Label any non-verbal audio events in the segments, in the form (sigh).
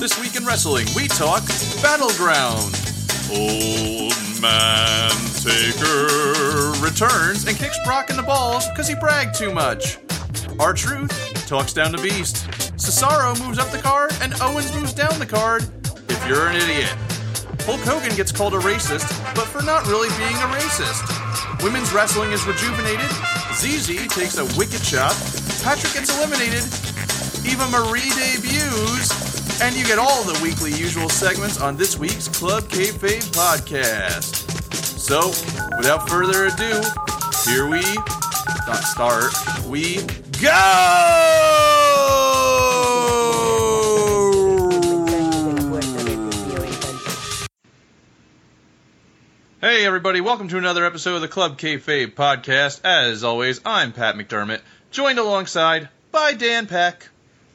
This week in wrestling, we talk Battleground. Old Man Taker returns and kicks Brock in the balls because he bragged too much. R-Truth talks down to Beast. Cesaro moves up the card and Owens moves down the card. If you're an idiot. Hulk Hogan gets called a racist, but for not really being a racist. Women's wrestling is rejuvenated. ZZ takes a wicked shot. Patrick gets eliminated. Eva Marie debuts. And you get all the weekly usual segments on this week's Club Kayfabe podcast. So, without further ado, here we start. We go! Hey everybody, welcome to another episode of the Club Kayfabe podcast. As always, I'm Pat McDermott, joined alongside by Dan Peck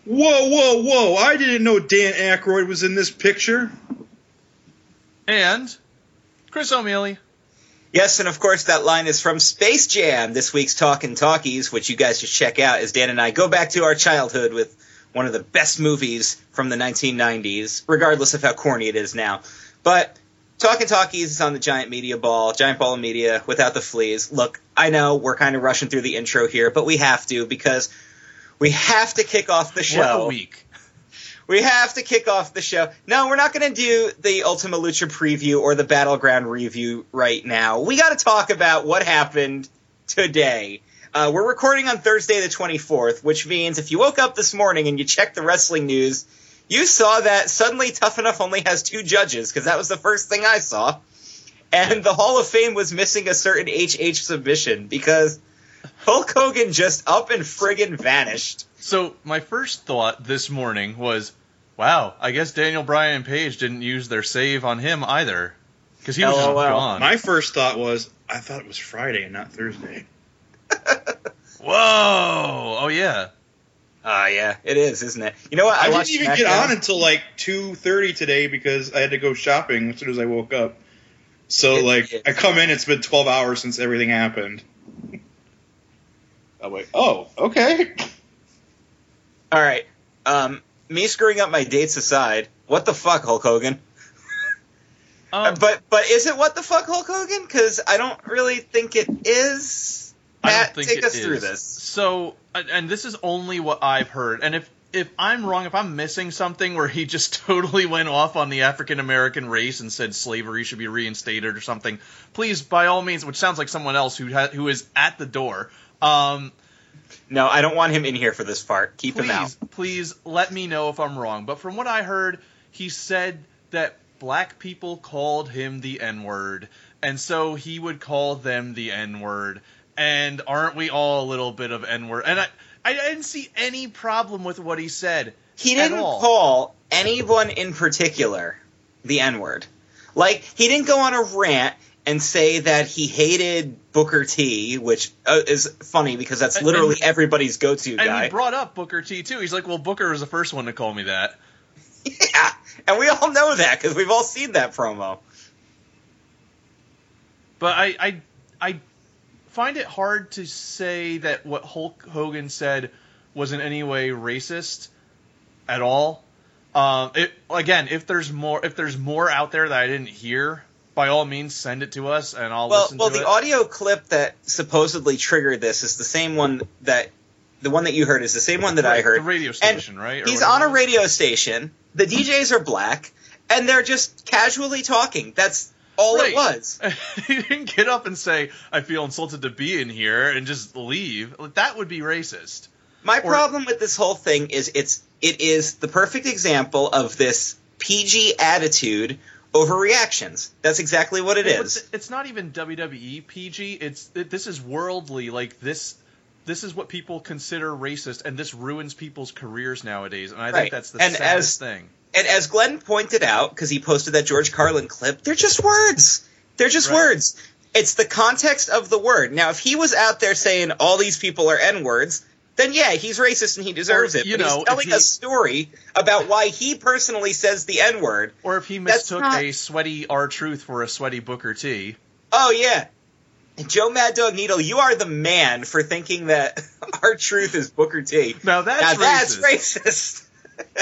Whoa, whoa, whoa! I didn't know Dan Aykroyd was in this picture. and Chris O'Mealy. Yes, and of course that line is from Space Jam, this week's Talkin' Talkies, which you guys should check out as Dan and I go back to our childhood with one of the best movies from the 1990s, regardless of how corny it is now. But Talkin' Talkies is on the giant media ball, giant ball of media without the fleas. Look, I know we're kind of rushing through the intro here, but we have to because we have to kick off the show. What a week. We have to kick off the show. No, we're not going to do the Ultima Lucha preview or the Battleground review right now. We got to talk about what happened today. Uh, we're recording on Thursday the 24th, which means if you woke up this morning and you checked the wrestling news, you saw that suddenly Tough Enough only has two judges, because that was the first thing I saw. And the Hall of Fame was missing a certain HH submission because Hulk Hogan just up and friggin' vanished. So my first thought this morning was, wow, I guess Daniel Bryan and Paige didn't use their save on him either. Because he was just gone. My first thought was, I thought it was Friday and not Thursday. (laughs) Whoa! Oh yeah. Ah, yeah, it is, isn't it? You know what? I, watched didn't even get on until like two thirty today because I had to go shopping as soon as I woke up. So It like, is. I come in, it's been twelve hours since everything happened. I'm like, oh, okay. All right. Um, me screwing up my dates aside, what the fuck, Hulk Hogan? Um, but but is it what the fuck, Hulk Hogan? Because I don't really think it is. Matt, take it us through this. So, and and this is only what I've heard, and if if I'm wrong, if I'm missing something where he just (laughs) totally went off on the African American race and said slavery should be reinstated or something, please, by all means, which sounds like someone else who ha- who is at the door. Um, No, I don't want him in here for this part. Keep him out. please, please let me know if I'm wrong. But from what I heard, he said that black people called him the N word, and so he would call them the N word. And aren't we all a little bit of N word? And I, I didn't see any problem with what he said. He didn't all. call anyone in particular the N word. Like, he didn't go on a rant and say that he hated Booker T, which uh, is funny because that's literally and- everybody's go to And guy. he brought up Booker T too. He's like, "Well, Booker was the first one to call me that." Yeah, and we all know that because we've all seen that promo. But I, I, I find it hard to say that what Hulk Hogan said was in any way racist at all. Um, it, again, if there's more, if there's more out there that I didn't hear, by all means, send it to us and I'll Well, listen well, to the it. audio clip that supposedly triggered this is the same one that the one that you heard is the same one that I heard. the radio station, right? Or He's on a radio station. The DJs are black, and they're just casually talking. That's all Right. it was. (laughs) he didn't get up and say, "I feel insulted to be in here," and just leave. That would be racist. My Or- problem with this whole thing is it's it is the perfect example of this PG attitude over reactions. That's exactly what it It's, it's not even WWE PG. It's it, this is worldly. Like this, this is what people consider racist, and this ruins people's careers nowadays. And I think that's the And saddest as- thing. And as Glenn pointed out, because he posted that George Carlin clip, they're just words. They're just Right. words. It's the context of the word. Now, if he was out there saying all these people are N words, then yeah, he's racist and he deserves Or, it. you but know, he's telling he- a story about why he personally says the N word. Or if he mistook not- a sweaty R Truth for a sweaty Booker T. Oh yeah. Joe Mad Dog Needle, you are the man for thinking that (laughs) R-Truth is Booker T. Now that's now racist. racist.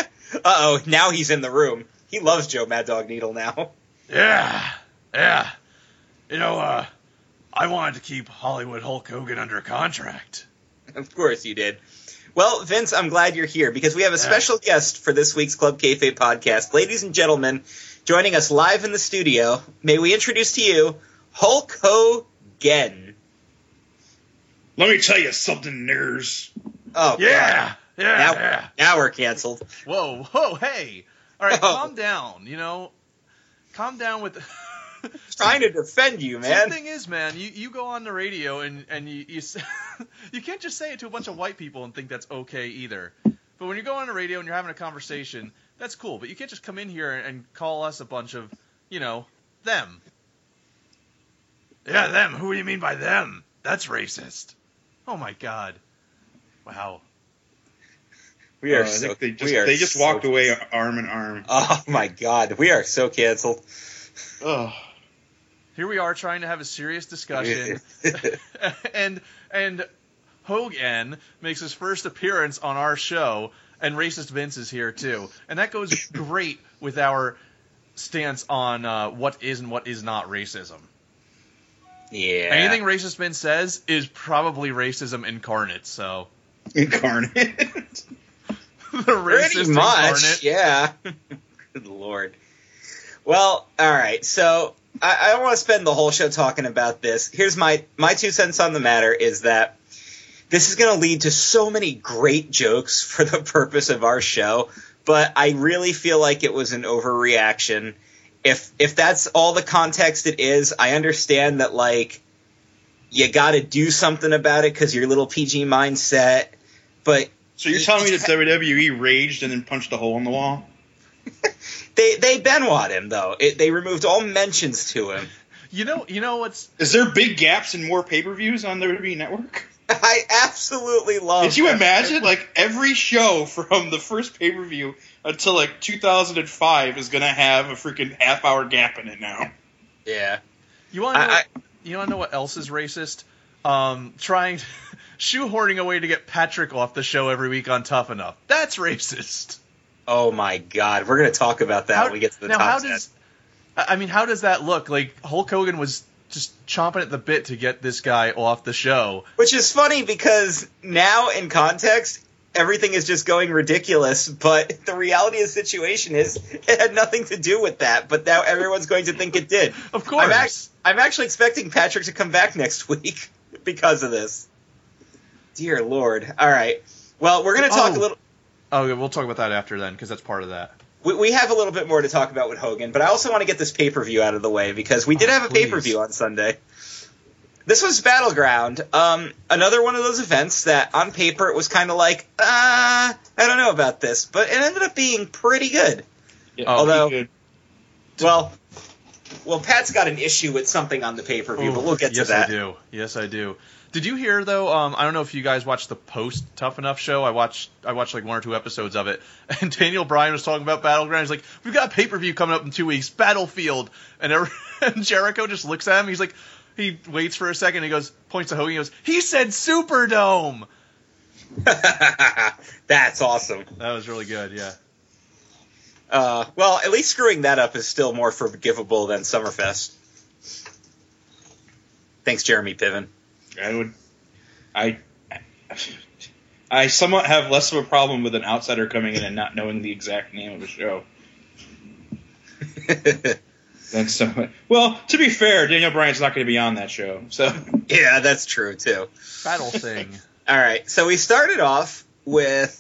(laughs) Uh oh, now he's in the room. He loves Joe Mad Dog Needle now. Yeah, yeah. You know, uh, I wanted to keep Hollywood Hulk Hogan under contract. (laughs) Of course you did. Well, Vince, I'm glad you're here because we have a special guest for this week's Club Kayfabe podcast. Ladies and gentlemen, joining us live in the studio, may we introduce to you Hulk Hogan. Let me tell you something, nerds. Oh, Yeah, God. yeah, Now, yeah. now we're canceled. Whoa, whoa, hey. All right, (laughs) Oh. calm down, you know. Calm down with (laughs) Trying to defend you, man. The thing is, man, you, you go on the radio and, and you you, (laughs) you can't just say it to a bunch of white people and think that's okay either. But when you go on the radio and you're having a conversation, that's cool. But you can't just come in here and call us a bunch of, you know, them. Yeah, them. Who do you mean by them? That's racist. Oh my god. Wow. We are Uh, so they just we are they just so- walked away arm in arm. Oh my God, we are so canceled. Ugh. Here we are trying to have a serious discussion, (laughs) (laughs) and and Hogan makes his first appearance on our show, and racist Vince is here too, and that goes (coughs) great with our stance on uh, what is and what is not racism. yeah. Anything racist Vince says is probably racism incarnate. So Incarnate. (laughs) the Pretty racist much, incarnate. yeah. Good lord. Well, all right. So I, I don't want to spend the whole show talking about this. Here's my my two cents on the matter: is that this is going to lead to so many great jokes (laughs) for the purpose of our show, but I really feel like it was an overreaction. If if that's all the context it is, I understand that like you got to do something about it because your little PG mindset, but so you're telling me that WWE raged and then punched a hole in the wall? They they Benoit him though. It, they removed all mentions to him. You know, you know what's Is there big gaps in more pay per views on the WWE network? (laughs) I absolutely love. Did you that. imagine like every show from the first pay per view until like 2005 is gonna have a freaking half hour gap in it now? Yeah. You want to know? I- what, you want to know what else is racist? Um, trying (laughs) shoehorning a way to get Patrick off the show every week on Tough Enough. That's racist. Oh my God, we're gonna talk about that How- when we get to the now, top how does? I I mean, how does that look? Like Hulk Hogan was just chomping at the bit to get this guy off the show. Which is funny because now in context, everything is just going ridiculous. But (laughs) the reality of the situation is it had nothing to do with that. But now everyone's going to think it did. (laughs) Of course. I'm, act- I'm actually expecting Patrick to come back (laughs) next week because of this. Dear Lord. All right. Well, we're gonna talk Oh. a little. Oh, yeah, we'll talk about that after then because that's part of that. We, we have a little bit more to talk about with Hogan, but I also want to get this pay per view out of the way because we did Oh, have a pay per view on Sunday. This was Battleground, um, another one of those events that on paper it was kind of like, uh, I don't know about this, but it ended up being pretty good. Yeah, Oh, Although- good. Well, well, Pat's got an issue with something on the pay per view, but we'll get yes, to that. Yes I do. Yes, I do. Did you hear though? Um, I don't know if you guys watched the post Tough Enough show. I watched. I watched like one or two episodes of it, (laughs) and Daniel Bryan was talking about Battleground. He's like, "We've got a pay per view coming up in two weeks, Battlefield," and, every, (laughs) and Jericho just looks at him. He's like, he waits for a second. He goes, points to Hogan. He goes, "He said Superdome." (laughs) That's awesome. That was really good. Yeah. Uh, well, at least screwing that up is still more forgivable than Summerfest. Thanks, Jeremy Piven. I would. I. I somewhat have less of a problem with an outsider coming in and not knowing the exact name of the show. (laughs) That's so. Well, to be fair, Daniel Bryan's not going to be on that show, so yeah, that's true too. Battle thing. (laughs) All right, so we started off with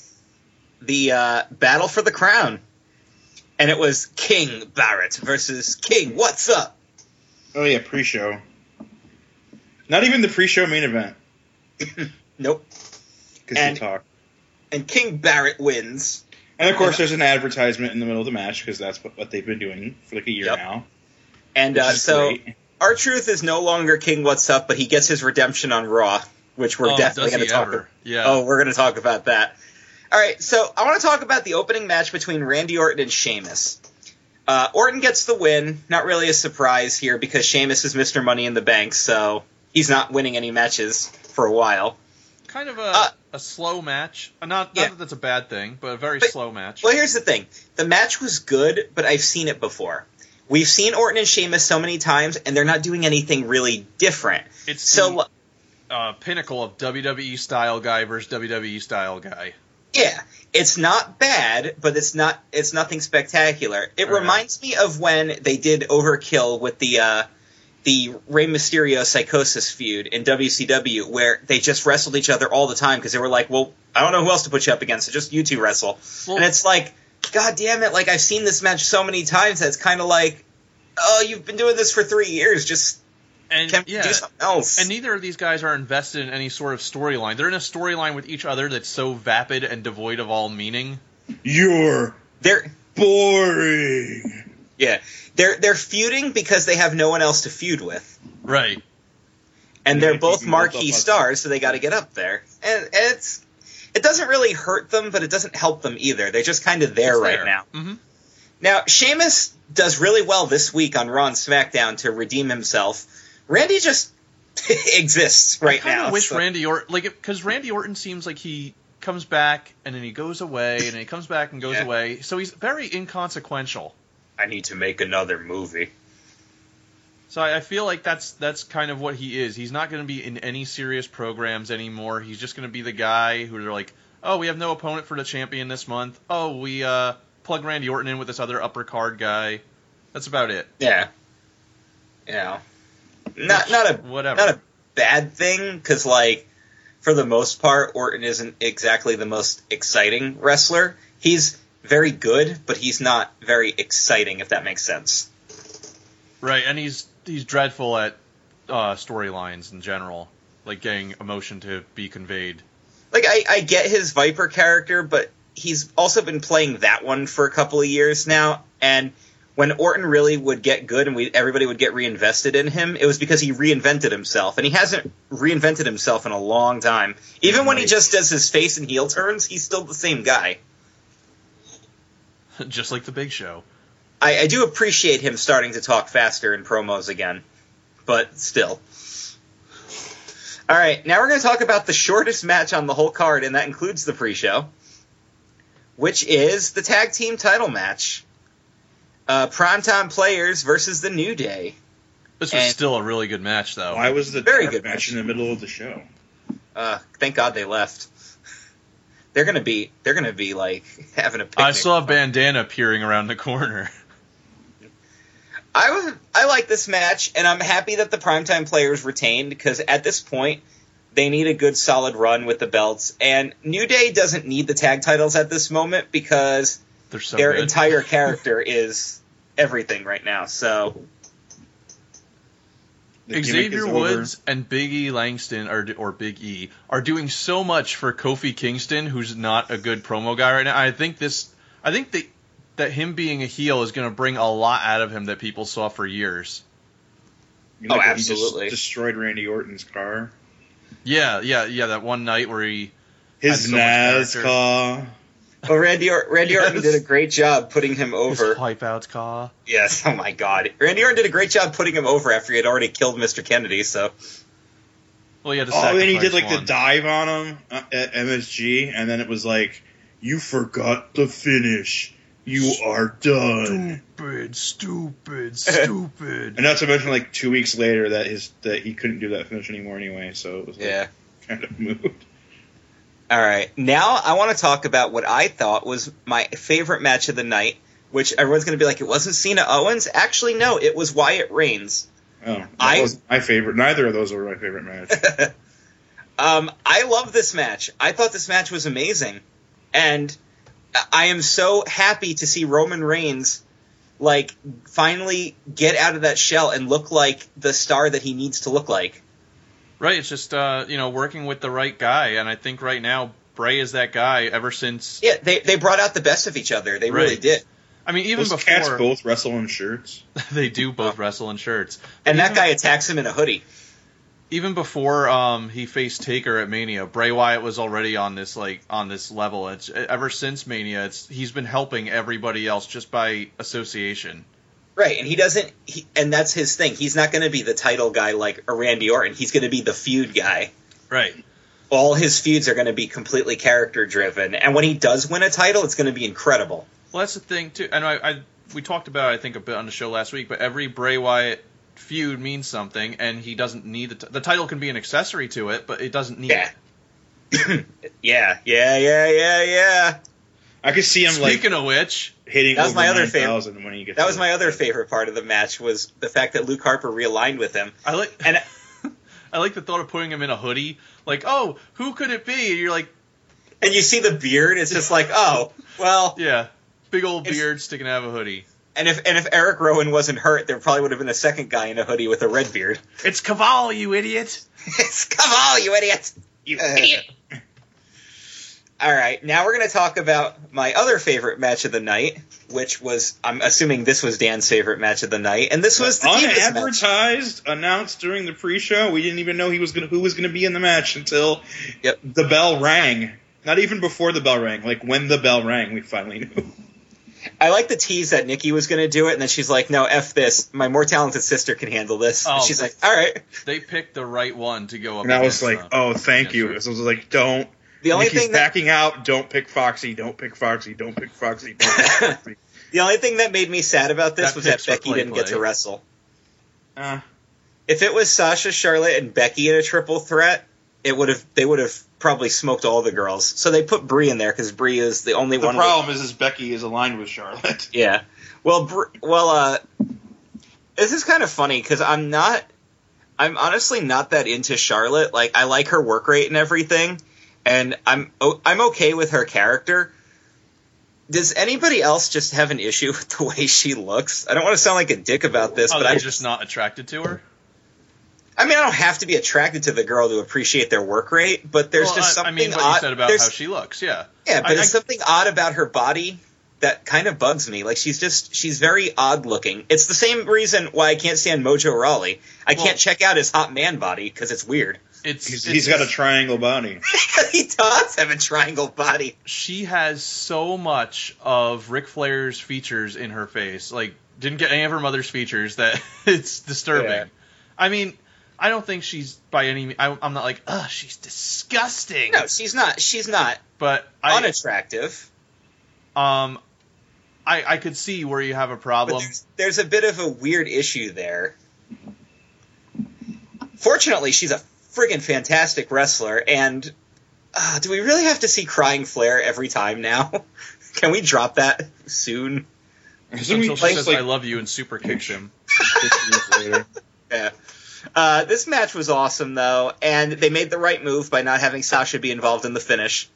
the uh, battle for the crown, and it was King Barrett versus King. What's up? oh yeah, pre-show. Not even the pre-show main event (laughs) Nope. because And- he talked. And King Barrett wins. And of course, there's an advertisement in the middle of the match because that's what, what they've been doing for like a year Yep. now. And uh, so R-Truth is no longer King What's Up, but he gets his redemption on Raw, which we're Oh, definitely going to talk. ever. about. Yeah. Oh, we're going to talk about that. All right, so I want to talk about the opening match between Randy Orton and Sheamus. Uh, Orton gets the win. Not really a surprise here because Sheamus is Mr. Money in the Bank, so he's not winning any matches for a while. Kind of a Uh, a slow match. Uh, Not, not Yeah. that that's a bad thing, but a very But- slow match. Well, here's the thing: the match was good, but I've seen it before. We've seen Orton and Sheamus so many times, and they're not doing anything really different. it's So, the uh, pinnacle of WWE style guy versus WWE style guy. yeah, it's not bad, but it's not it's nothing spectacular. It Right. reminds me of when they did Overkill with the uh, the Rey Mysterio Psicosis feud in WCW, where they just wrestled each other all the time because they were like, "Well, I don't know who else to put you up against, so just you two wrestle." Well, and it's like, God damn it! Like I've seen this match so many times that it's kind of like, oh, you've been doing this for three years. Just and can yeah, do something else. and neither of these guys are invested in any sort of storyline. They're in a storyline with each other that's so vapid and devoid of all meaning. You're they're boring. Yeah, they're they're feuding because they have no one else to feud with, Right. and Yeah, they're both can build up marquee stars, so they got to get up there. And, and it's it doesn't really hurt them, but it doesn't help them either. They're just kind of there It's right there. now. hmm Now, Sheamus does really well this week on Raw and SmackDown to redeem himself. Randy just (laughs) exists right I now. of wish so- Randy Orton, like, because Randy Orton seems like he comes back and then he goes away and then he comes back and goes Yeah. away. So he's very inconsequential. I need to make another movie. So I, feel like that's that's kind of what he is. He's not going to be in any serious programs anymore. He's just going to be the guy who they're like, oh, we have no opponent for the champion this month. Oh, we uh, plug Randy Orton in with this other upper card guy. That's about it. Yeah. Yeah. Not not a Whatever. not a bad thing because like for the most part Orton isn't exactly the most exciting wrestler. He's very good, but he's not very exciting if that makes sense. Right, and he's he's dreadful at uh, storylines in general, like getting emotion to be conveyed. Like I, I get his Viper character, but he's also been playing that one for a couple of years now. And when Orton really would get good and we everybody would get reinvested in him, it was because he reinvented himself, and he hasn't reinvented himself in a long time. Even when he just does his face and heel turns, he's still the same guy. (laughs) just like the Big Show. I, I do appreciate him starting to talk faster in promos again, but still. All right, now we're going to talk about the shortest match on the whole card, and that includes the pre-show, which is the tag team title match. Uh, Primetime Players versus the New Day. This was And- still a really good match, though. Why was the Very good match match. in the middle of the show? Uh, thank God they left. They're gonna be they're gonna be like (laughs) having a picnic. I saw a bandana peering around the corner. (laughs) I was I like this match, and I'm happy that the primetime players retained because at this point they need a good solid run with the belts, and New Day doesn't need the tag titles at this moment because so their good. entire (laughs) character is everything right now. So Xavier is over. Woods and Big E Langston are or Big E are doing so much for Kofi Kingston, who's not a good promo guy right now. I think this, I think that that him being a heel is going to bring a lot out of him that people saw for years. You know, Oh, like when he absolutely. Just destroyed Randy Orton's car. Yeah, yeah, yeah. That one night where he, His Had so. NASCAR. Well, Randy or- Randy Orton did a great job putting him his over. wipeouts car. Yes, oh my God, Randy Orton did a great job putting him over after he had already killed Mr. Kennedy. So Well, he had to Oh, and he did like one. the dive on him uh, at MSG, and then it was like, "You forgot the finish. You are done." Stupid, stupid, (laughs) stupid. And not to mention, like two weeks later, that his that he couldn't do that finish anymore anyway. So it was like, yeah. kind of (laughs) moved. All right. Now I want to talk about what I thought was my favorite match of the night, which everyone's going to be like, it wasn't Cena Owens. Actually, no, it was Wyatt Reigns. Oh, I- was my favorite. Neither of those were my favorite match. (laughs) um, I love this match. I thought this match was amazing, and I am so happy to see Roman Reigns like finally get out of that shell and look like the star that he needs to look like. Right, it's just uh, you know working with the right guy, and I think right now Bray is that guy. Ever since, Yeah, they they brought out the best of each other. They really did. I mean, even before Those cats both wrestle in shirts. (laughs) they do both wrestle in shirts, And that even- guy attacks him in a hoodie. even before um, he faced Taker at Mania, Bray Wyatt was already on this like on this level. It's ever since Mania, it's he's been helping everybody else just by association. Right, and he doesn't, he, and that's his thing. He's not going to be the title guy like a Randy Orton. He's going to be the feud guy. Right. all his feuds are going to be completely character driven, and when he does win a title, it's going to be incredible. Well, that's the thing too, and I, I we talked about it, I think a bit on the show last week, but every Bray Wyatt feud means something, and he doesn't need the, t- the title can be an accessory to it, but it doesn't need Yeah. it. (coughs) Yeah, yeah, yeah, yeah, yeah. I could see him like Speaking of which, hitting That was over my other favorite- when he gets That was my other favorite part of the match was the fact that Luke Harper realigned with him. I like And (laughs) I like the thought of putting him in a hoodie. Like, oh, who could it be? And you're like, and you see the beard, it's just like, oh, well. (laughs) yeah, big old beard sticking out of a hoodie. And if and if Eric Rowan wasn't hurt, there probably would have been a second guy in a hoodie with a red beard. It's Caval, you idiot! (laughs) It's come on, you idiot! You idiot. All right, now we're going to talk about my other favorite match of the night, which was I'm assuming this was Dan's favorite match of the night, and this was the Divas match. unadvertised, announced during the pre-show. We didn't even know he was gonna who was gonna be in the match until Yep. the bell rang. Not even before the bell rang. Like when the bell rang, we finally knew. I like the tease that Nikki was going to do it, and then she's like, "No, f this. My more talented sister can handle this." And Oh. she's like, "All right." They picked the right one to go up. And I was like, uh, "Oh, thank you." against So I was like, "Don't." The only thing that backing out. Don't pick Foxy. Don't pick Foxy. Don't pick Foxy. Don't pick (laughs) Foxy. the only thing that made me sad about this That was that Becky didn't get play-play. to wrestle. Uh, If it was Sasha, Charlotte, and Becky in a triple threat, it would have they would have probably smoked all the girls. So they put Brie in there because Brie is the only the one. The problem is, is Becky is aligned with Charlotte. (laughs) Yeah. Well, Br- well, uh, this is kind of funny because I'm not. I'm honestly not that into Charlotte. Like, I like her work rate and everything, and I'm I'm okay with her character. Does anybody else just have an issue (laughs) with the way she looks? I don't want to sound like a dick about this, Oh, but I'm just not attracted to her. I mean, I don't have to be attracted to the girl to appreciate their work rate, but there's Well, just something I mean, what odd. you said about there's- how she looks. Yeah, yeah, but I- there's I- something odd about her body that kind of bugs me. Like she's just she's very odd looking. It's the same reason why I can't stand Mojo Rawley. I Well- can't check out his hot man body because it's weird. It's, He's, it's he's got a triangle body. (laughs) he does have a triangle body. she has so much of Ric Flair's features in her face. Like, didn't get any of her mother's features. That (laughs) it's disturbing. Yeah. I mean, I don't think she's by any. me- I, I'm not like, ugh, she's disgusting. No, she's not. She's not but I, unattractive. um, I, I could see where you have a But problem. there's, there's a bit of a weird issue there. Fortunately, she's a friggin' fantastic wrestler, and uh, do we really have to see crying Flair every time now? (laughs) Can we drop that soon? Until she just, says like, "I love you" and super kicks him. (laughs) six years later? Yeah. Uh, this match was awesome, though, and they made the right move by not having Sasha be involved in the finish.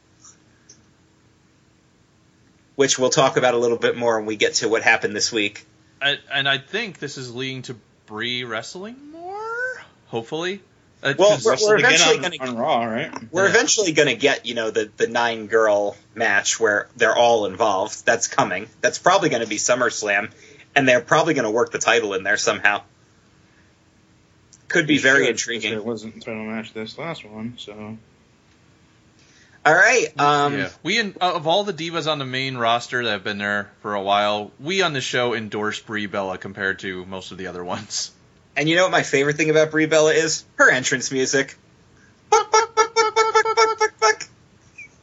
Which we'll talk about a little bit more when we get to what happened this week. I, and I think this is leading to Brie wrestling more. Hopefully. Uh, Well, 'cause- we're- Wrestled again eventually gonna- Raw, right? We're Yeah. eventually going to get, you know, the, the nine girl match where they're all involved. That's coming. That's probably going to be SummerSlam, and they're probably going to work the title in there somehow. Could be very Sure, intriguing. There wasn't a title match this last one, so All right. Um, yeah, we in, uh, of all the divas on the main roster that have been there for a while, we on the show endorse Brie Bella compared to most of the other ones. And you know what my favorite thing about Brie Bella is? Her entrance music.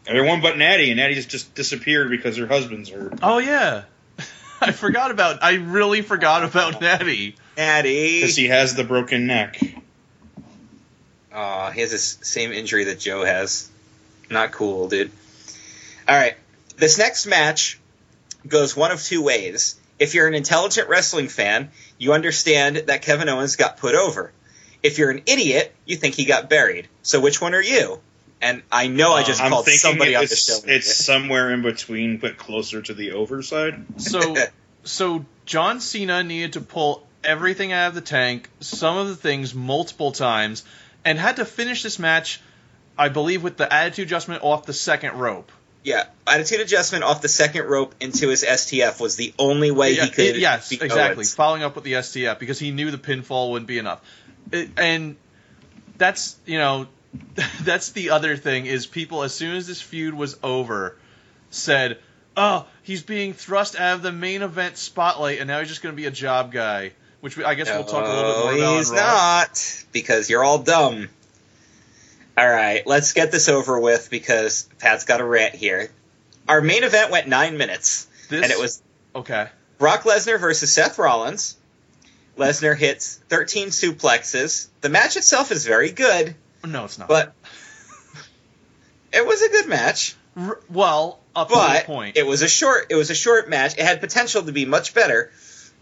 everyone but Natty, and Natty's just disappeared because her husband's hurt. Oh yeah, (laughs) I forgot about. I really forgot about Natty. Natty. Because he has the broken neck. Aw, he has this same injury that Joe has. Not cool, dude. All right. This next match goes one of two ways. If you're an intelligent wrestling fan, you understand that Kevin Owens got put over. If you're an idiot, you think he got buried. So which one are you? And I know I just uh, I'm called thinking somebody on the it's, show. it's idiot. somewhere in between, but closer to the overside. So, (laughs) so John Cena needed to pull everything out of the tank, some of the things multiple times, and had to finish this match, I believe, with the attitude adjustment off the second rope. Yeah, attitude adjustment off the second rope into his STF was the only way Yeah, he could. it- yes, exactly. Owens. Following up with the STF because he knew the pinfall wouldn't be enough, It- and that's you know, (laughs) that's the other thing is people as soon as this feud was over, said, "Oh, he's being thrust out of the main event spotlight, and now he's just going to be a job guy." Which we, I guess we'll talk a little bit more No, about. he's not because you're all dumb. All right, let's get this over with because Pat's got a rant here. Our main event went nine minutes, This, and it was okay. Brock Lesnar versus Seth Rollins. Lesnar hits 13 suplexes. The match itself is very good, No, it's not. but (laughs) it was a good match. R- well, up to But the point. it was a short. It was a short match. It had potential to be much better,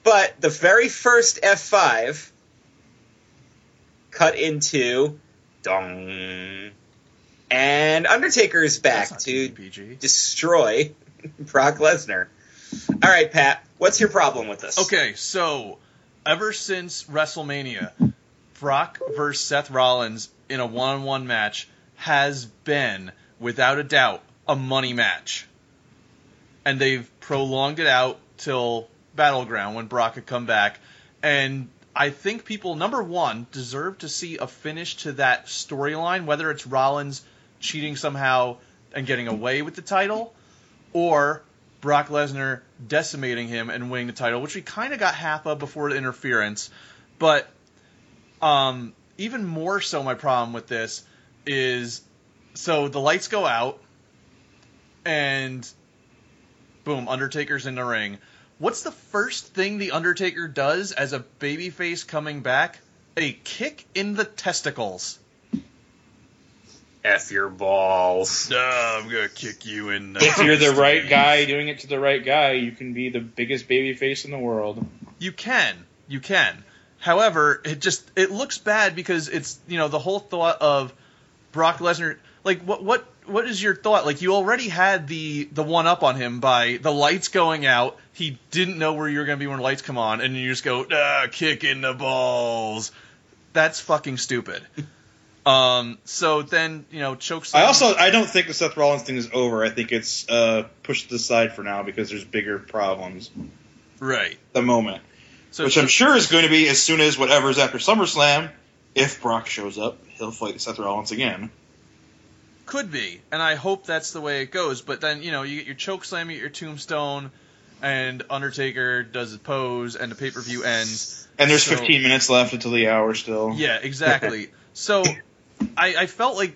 but the very first F5 cut into dong, and Undertaker's back That's to PG. destroy (laughs) Brock Lesnar. All right, Pat, what's your problem with this? Okay, so ever since WrestleMania, Brock versus Seth Rollins in a one-on-one match has been, without a doubt, a money match. And they've prolonged it out till Battleground when Brock could come back. And I think people, number one, deserve to see a finish to that storyline, whether it's Rollins cheating somehow and getting away with the title, or Brock Lesnar decimating him and winning the title, which we kind of got half of before the interference. But um, even more so, my problem with this is so the lights go out, and boom, Undertaker's in the ring. What's the first thing the Undertaker does as a babyface coming back? A kick in the testicles. F your balls. No, I'm gonna kick you in. The If you're the right guy doing it to the right guy, you can be the biggest baby face in the world. You can, you can. However, it just it looks bad because it's you know the whole thought of Brock Lesnar. Like what what what is your thought? Like you already had the the one up on him by the lights going out. He didn't know where you were gonna be when the lights come on, and you just go ah, kick in the balls. That's fucking stupid. (laughs) Um. So then you know chokes. I also I don't think the Seth Rollins thing is over. I think it's uh, pushed aside for now because there's bigger problems right. at the moment. So Which I'm sure is going to be as soon as whatever's after SummerSlam. If Brock shows up, he'll fight Seth Rollins again. Could be, and I hope that's the way it goes. But then you know you get your choke slam, you get your tombstone, and Undertaker does his pose, and the pay per view ends. And there's So- 15 minutes left until the hour still. Yeah, exactly. (laughs) so I, I felt like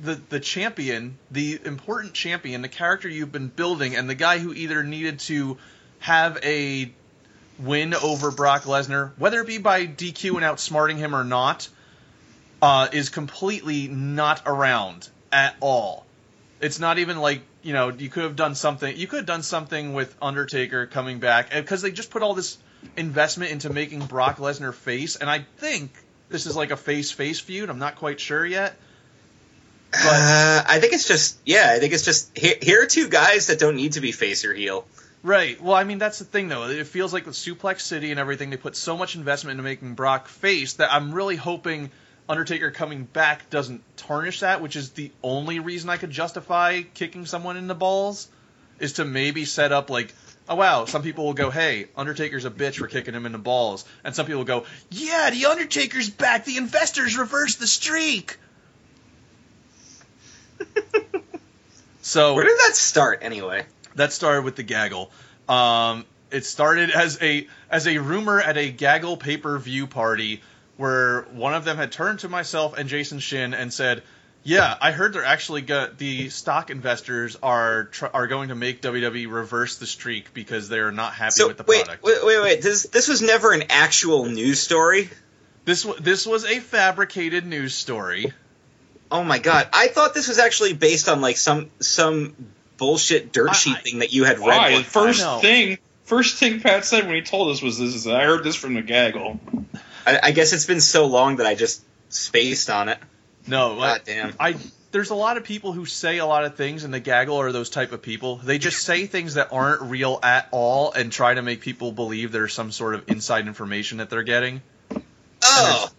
the the champion, the important champion, the character you've been building, and the guy who either needed to have a win over Brock Lesnar, whether it be by DQ and outsmarting him or not, uh, is completely not around at all. It's not even like you know you could have done something. You could have done something with Undertaker coming back because they just put all this investment into making Brock Lesnar face, and I think this is like a face face feud. I'm not quite sure yet. But Uh, I think it's just yeah. I think it's just here, here are two guys that don't need to be face or heel. right, well, I mean that's the thing though. It feels like with Suplex City and everything, they put so much investment into making Brock face that I'm really hoping Undertaker coming back doesn't tarnish that, which is the only reason I could justify kicking someone in the balls, is to maybe set up like. Oh wow! Some people will go, "Hey, Undertaker's a bitch for kicking him in the balls," and some people will go, "Yeah, the Undertaker's back. The investors reversed the streak." (laughs) so Where did that start anyway? that started with the gaggle. Um, it started as a as a rumor at a gaggle pay per view party where one of them had turned to myself and Jason Shin and said, "Yeah, I heard they're actually go- the stock investors are tr- are going to make WWE reverse the streak because they're not happy So with the wait, product." wait, wait, wait. This this was never an actual news story. This w- this was a fabricated news story. Oh my god! I thought this was actually based on like some some bullshit dirt sheet I- thing that you had read. Why? one first thing, first thing Pat said when he told us was this: is I heard this from the gaggle. I, I guess it's been so long that I just spaced on it. No, God like, damn. I there's a lot of people who say a lot of things, and the gaggle are those type of people. They just say things that aren't real at all, and try to make people believe there's some sort of inside information that they're getting. Oh. (laughs)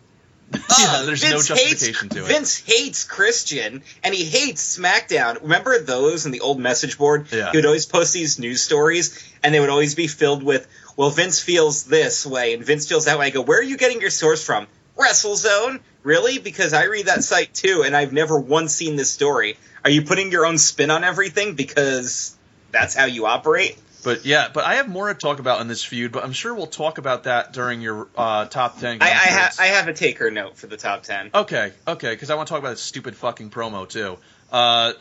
Yeah, Oh, there's no Vince justification hates, to it. Vince hates Christian, and he hates SmackDown. Remember those in the old message board? Yeah. He would always post these news stories, and they would always be filled with, "Well, Vince feels this way, and Vince feels that way." I go, "Where are you getting your source from? WrestleZone? Really? Because I read that site too, and I've never once seen this story. Are you putting your own spin on everything because that's how you operate?" But yeah, but I have more to talk about in this feud. But I'm sure we'll talk about that during your uh, top ten. I, I, ha- I have a taker note for the top ten. Okay, okay, because I want to talk about this stupid fucking promo too. Uh,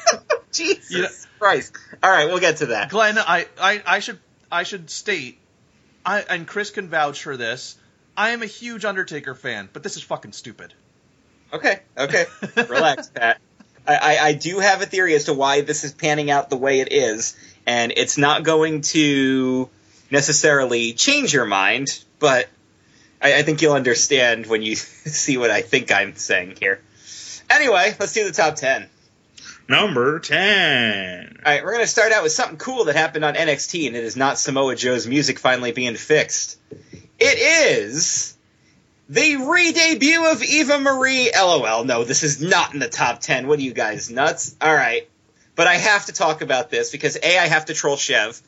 (laughs) Jesus You know- Christ! All right, we'll get to that. Glenn, I, I, I should I should state, I and Chris can vouch for this. I am a huge Undertaker fan, but this is fucking stupid. Okay, okay, (laughs) relax, Pat. I, I, I do have a theory as to why this is panning out the way it is, and it's not going to necessarily change your mind, but I, I think you'll understand when you (laughs) see what I think I'm saying here. Anyway, let's do the top 10. Number 10. All right, we're going to start out with something cool that happened on NXT, and it is not Samoa Joe's music finally being fixed. It is the re-debut of Eva Marie. LOL. No, this is not in the top ten. What are you guys nuts? All right, but I have to talk about this because a I have to troll Chev,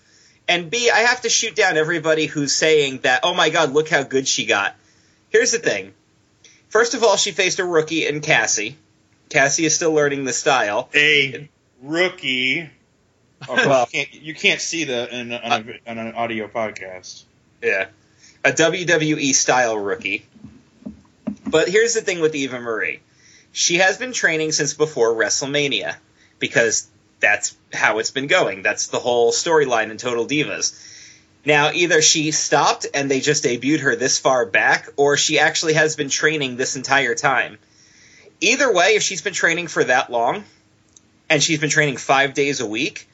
and b I have to shoot down everybody who's saying that. Oh my God, look how good she got. Here's the thing. First of all, she faced a rookie in Cassie. Cassie is still learning the style. A rookie. Oh, (laughs) Well- you, can't, you can't see that in, on, a, on an audio podcast. Yeah. A WWE style rookie. But here's the thing with Eva Marie. She has been training since before WrestleMania because that's how it's been going. That's the whole storyline in Total Divas. Now, either she stopped and they just debuted her this far back, or she actually has been training this entire time. Either way, if she's been training for that long, and she's been training five days a week,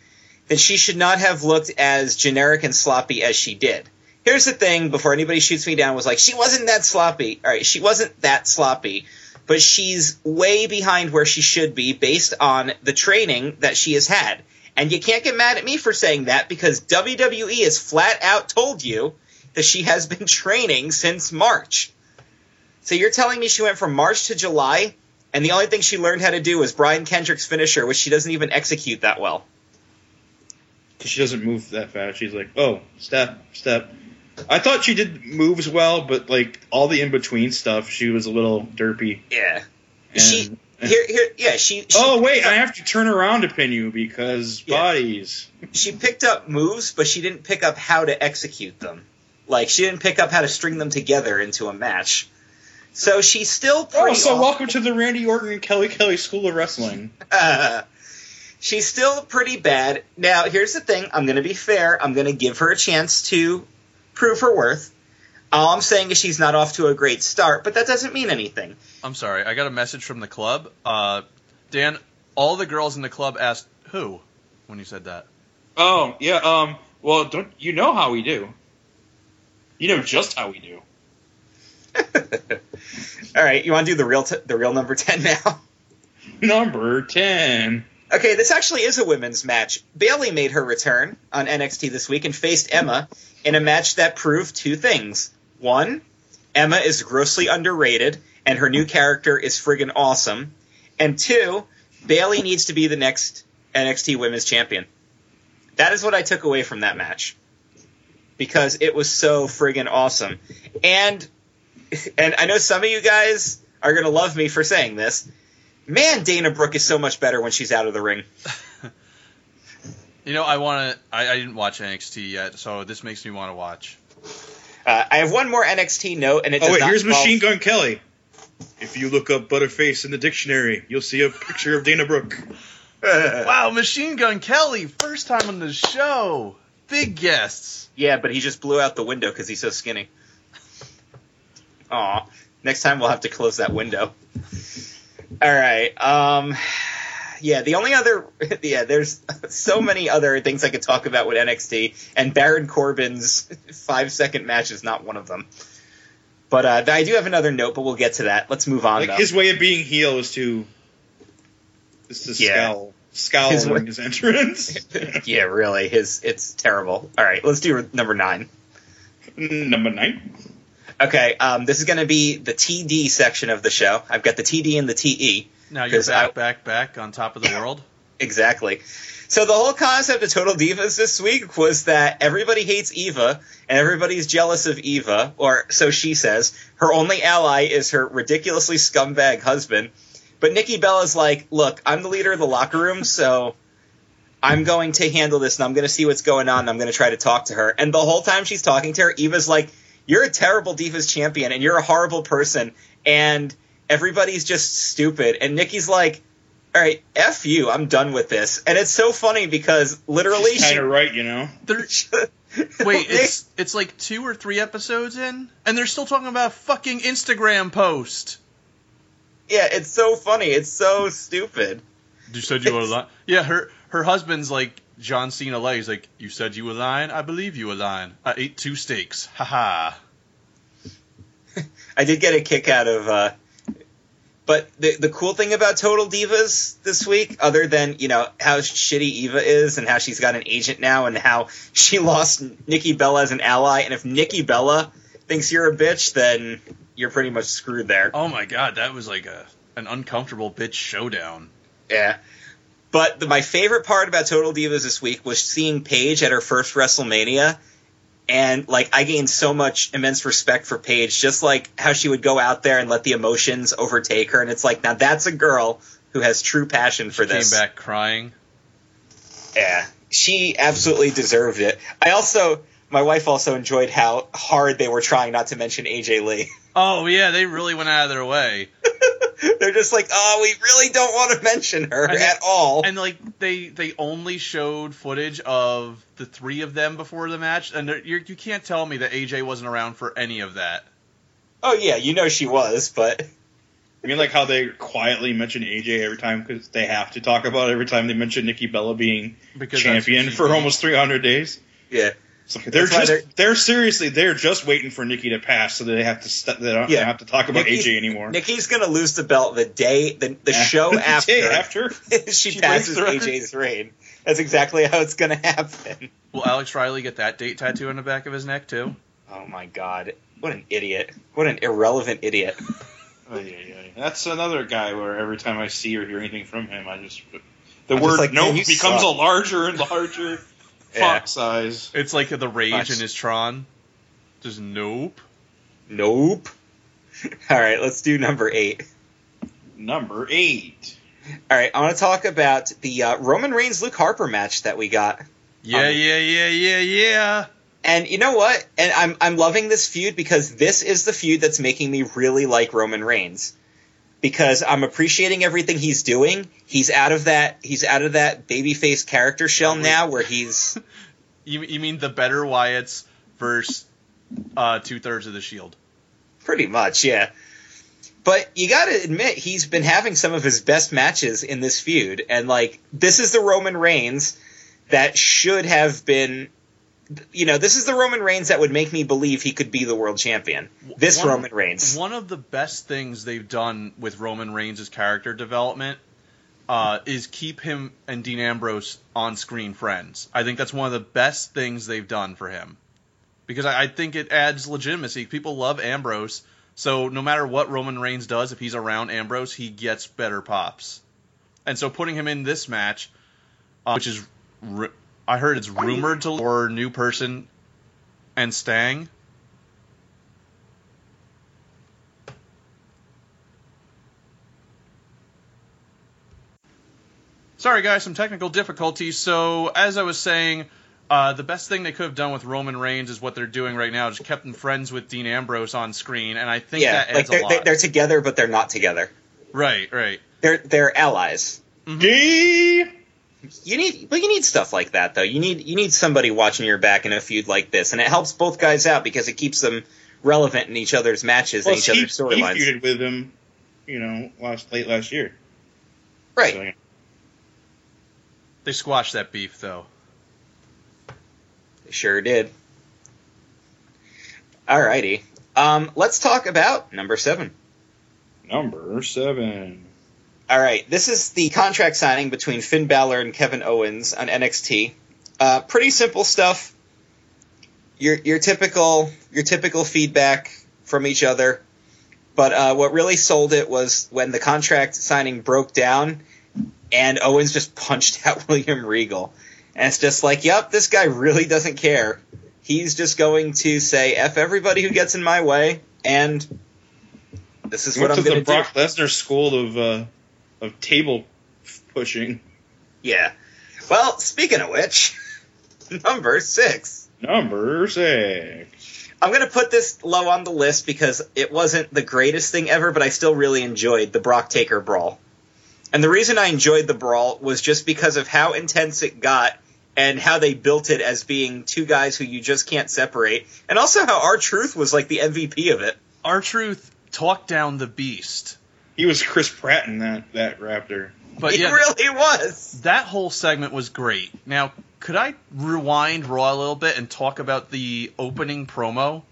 then she should not have looked as generic and sloppy as she did. Here's the thing before anybody shoots me down was like she wasn't that sloppy. All right she wasn't that sloppy but she's way behind where she should be based on the training that she has had. And you can't get mad at me for saying that because WWE has flat out told you that she has been (laughs) training since March. So you're telling me she went from March to July and the only thing she learned how to do was Brian Kendrick's finisher which she doesn't even execute that well. Because she doesn't move that fast. She's like, oh, step, step. I thought she did moves well, but like all the in between stuff, she was a little derpy. yeah And- she here here yeah she, she oh wait, I have to turn around to pin you because Yeah. bodies. she picked up moves, but she didn't pick up how to execute them. Like she didn't pick up how to string them together into a match. So she's still Oh, pretty. so aw- welcome to the Randy Orton and Kelly Kelly School of Wrestling. she's still pretty bad. Now, here's the thing. I'm going to be fair. I'm going to give her a chance to prove her worth. All I'm saying is she's not off to a great start, but that doesn't mean anything. I'm sorry, I got a message from the club. Uh, Dan, all the girls in the club asked who when you said that. Oh yeah. Um. Well, don't you know how we do? You know just how we do. (laughs) All right, you want to do the real t- the real number (laughs) ten now? Number ten. Okay, this actually is a women's match. Bayley made her return on NXT this week and faced Emma in a match that proved two things. One, Emma is grossly underrated and her new character is friggin' awesome. And two, Bayley needs to be the next NXT Women's Champion. That is what I took away from that match. Because it was so friggin' awesome. And (laughs) and I know some of you guys are gonna love me for saying this. Man, Dana Brooke is so much better when she's out of the ring. (laughs) You know, I want to. I, I didn't watch NXT yet, so this makes me want to watch. Uh, I have one more NXT note, and it Oh does wait, not here's involve- Machine Gun Kelly. If you look up Butterface in the dictionary, you'll see a picture of Dana Brooke. (laughs) Wow, Machine Gun Kelly, first time on the show. Big guests. yeah, but he just blew out the window because he's so skinny. Aw. Next time we'll have to close that window. All right. Um. Yeah, the only other (laughs) yeah, there's (laughs) so many other things I could talk about with NXT, and Baron Corbin's (laughs) five second match is not one of them. But uh, I do have another note, but we'll get to that. Let's move on. Like though. his way of being heel is to is to Yeah. scowl, scowl His way- his entrance. yeah, really, his it's terrible. All right, let's do number nine. Number nine. Okay, um, this is going to be the TD section of the show. I've got the TD and the TE. Now you're back, I- back, back on top of the world. (coughs) Exactly. So the whole concept of Total Divas this week was that everybody hates Eva and everybody's jealous of Eva, or so she says. Her only ally is her ridiculously scumbag husband. But Nikki Bella's like, look, I'm the leader of the locker room, (laughs) so I'm going to handle this and I'm going to see what's going on and I'm going to try to talk to her. And the whole time she's talking to her, Eva's like, You're a terrible Divas champion and you're a horrible person and everybody's just stupid. And Nikki's like, All right, F you, I'm done with this. And it's so funny because literally She's she. kind of right, you know. (laughs) Wait, it's it's like two or three episodes in, and they're still talking about a fucking Instagram post. yeah, it's so funny. It's so stupid. You said you were a lot. Yeah, her her husband's like John Cena. Like, he's like, you said you were lying. I believe you were lying. I ate two steaks. Ha ha. (laughs) I did get a kick out of. Uh, but the the cool thing about Total Divas this week, other than you know how shitty Eva is and how she's got an agent now and how she lost Nikki Bella as an ally, and if Nikki Bella thinks you're a bitch, then you're pretty much screwed there. Oh my god, that was like a an uncomfortable bitch showdown. Yeah. But the, my favorite part about Total Divas this week was seeing Paige at her first WrestleMania. And like I gained so much immense respect for Paige, just like how she would go out there and let the emotions overtake her. And it's like now that's a girl who has true passion for Came this. back crying. Yeah, she absolutely deserved it. I also, my wife also enjoyed how hard they were trying not to mention AJ Lee. Oh yeah, they really went out of their way. (laughs) (laughs) They're just like, oh, we really don't want to mention her And- at all. And like they they only showed footage of the three of them before the match, and you're, you can't tell me that AJ wasn't around for any of that. oh yeah, you know she was, but I mean, like how they quietly mention AJ every time because they have to talk about it every time they mention Nikki Bella being Because champion for did. almost 300 days. yeah. It's they're just they're- they're, seriously they're just waiting for Nikki to pass so they have to st- they don't Yeah. have to talk about Nikki's- AJ anymore. Nikki's gonna lose the belt the day the, the Yeah. (laughs) show The after, after (laughs) she, she passes breaks the record. AJ's reign. That's exactly how it's gonna happen. Will Alex Riley get that date tattoo on the back of his neck too? Oh my god, what an idiot! What an irrelevant idiot. Oh, yeah, yeah, yeah. That's another guy where every time I see or hear anything from him, I just the I'm just word like, nope becomes suck. a larger and larger Yeah. font size. It's like the rage Nice. in his Tron. Just nope. Nope. (laughs) All right, let's do number eight. Number eight. All right, I want to talk about the uh, Roman Reigns Luke Harper match that we got. Yeah, Um, yeah, yeah, yeah, yeah. And you know what? And I'm I'm loving this feud because this is the feud that's making me really like Roman Reigns. Because I'm appreciating everything he's doing. He's out of that he's out of that babyface character shell now where he's (laughs) You, you mean the better Wyatts versus uh, two thirds of the Shield? pretty much, yeah. But you got to admit he's been having some of his best matches in this feud and like this is the Roman Reigns that should have been you know, this is the Roman Reigns that would make me believe he could be the world champion. This One- Roman Reigns. One of the best things they've done with Roman Reigns' character development uh, is keep him and Dean Ambrose on screen friends. I think that's one of the best things they've done for him. Because I, I think it adds legitimacy. People love Ambrose, so no matter what Roman Reigns does, if he's around Ambrose, he gets better pops. And so putting him in this match, uh, which is, ru- I heard it's rumored to or new person and Stang. Sorry, guys, some technical difficulties. So, as I was saying, uh, the best thing they could have done with Roman Reigns is what they're doing right now, just kept him friends with Dean Ambrose on screen, and I think yeah, that adds like they're, a lot. they're, they're together, but they're not together. right, right. They're they're allies. D. You need, but you need stuff like that though. You need you need somebody watching your back in a feud like this, and it helps both guys out because it keeps them relevant in each other's matches and each he, other's he storylines. feuded with him, you know, last late last year. Right. So, They squashed that beef, though. They sure did. Alrighty. Um, let's talk about number seven. number seven. All right, this is the contract signing between Finn Balor and Kevin Owens on NXT. Uh, pretty simple stuff. Your your typical your typical feedback from each other, but uh, what really sold it was when the contract signing broke down, and Owens just (laughs) punched out William Regal, and it's just like, yep, this guy really doesn't care. He's just going to say f everybody who gets in my way, and this is what I'm going to do. Brock Lesnar school of uh, of table pushing. Yeah. Well, speaking of which, (laughs) number six. Number six. I'm going to put this low on the list because it wasn't the greatest thing ever, but I still really enjoyed the Brock Taker brawl. And the reason I enjoyed the brawl was just because of how intense it got and how they built it as being two guys who you just can't separate. And also how R-Truth was like the MVP of it. R-Truth talked down the beast. He was Chris Pratt in that that Raptor. But he yeah, really was. that whole segment was great. Now, could I rewind Raw a little bit and talk about the opening promo?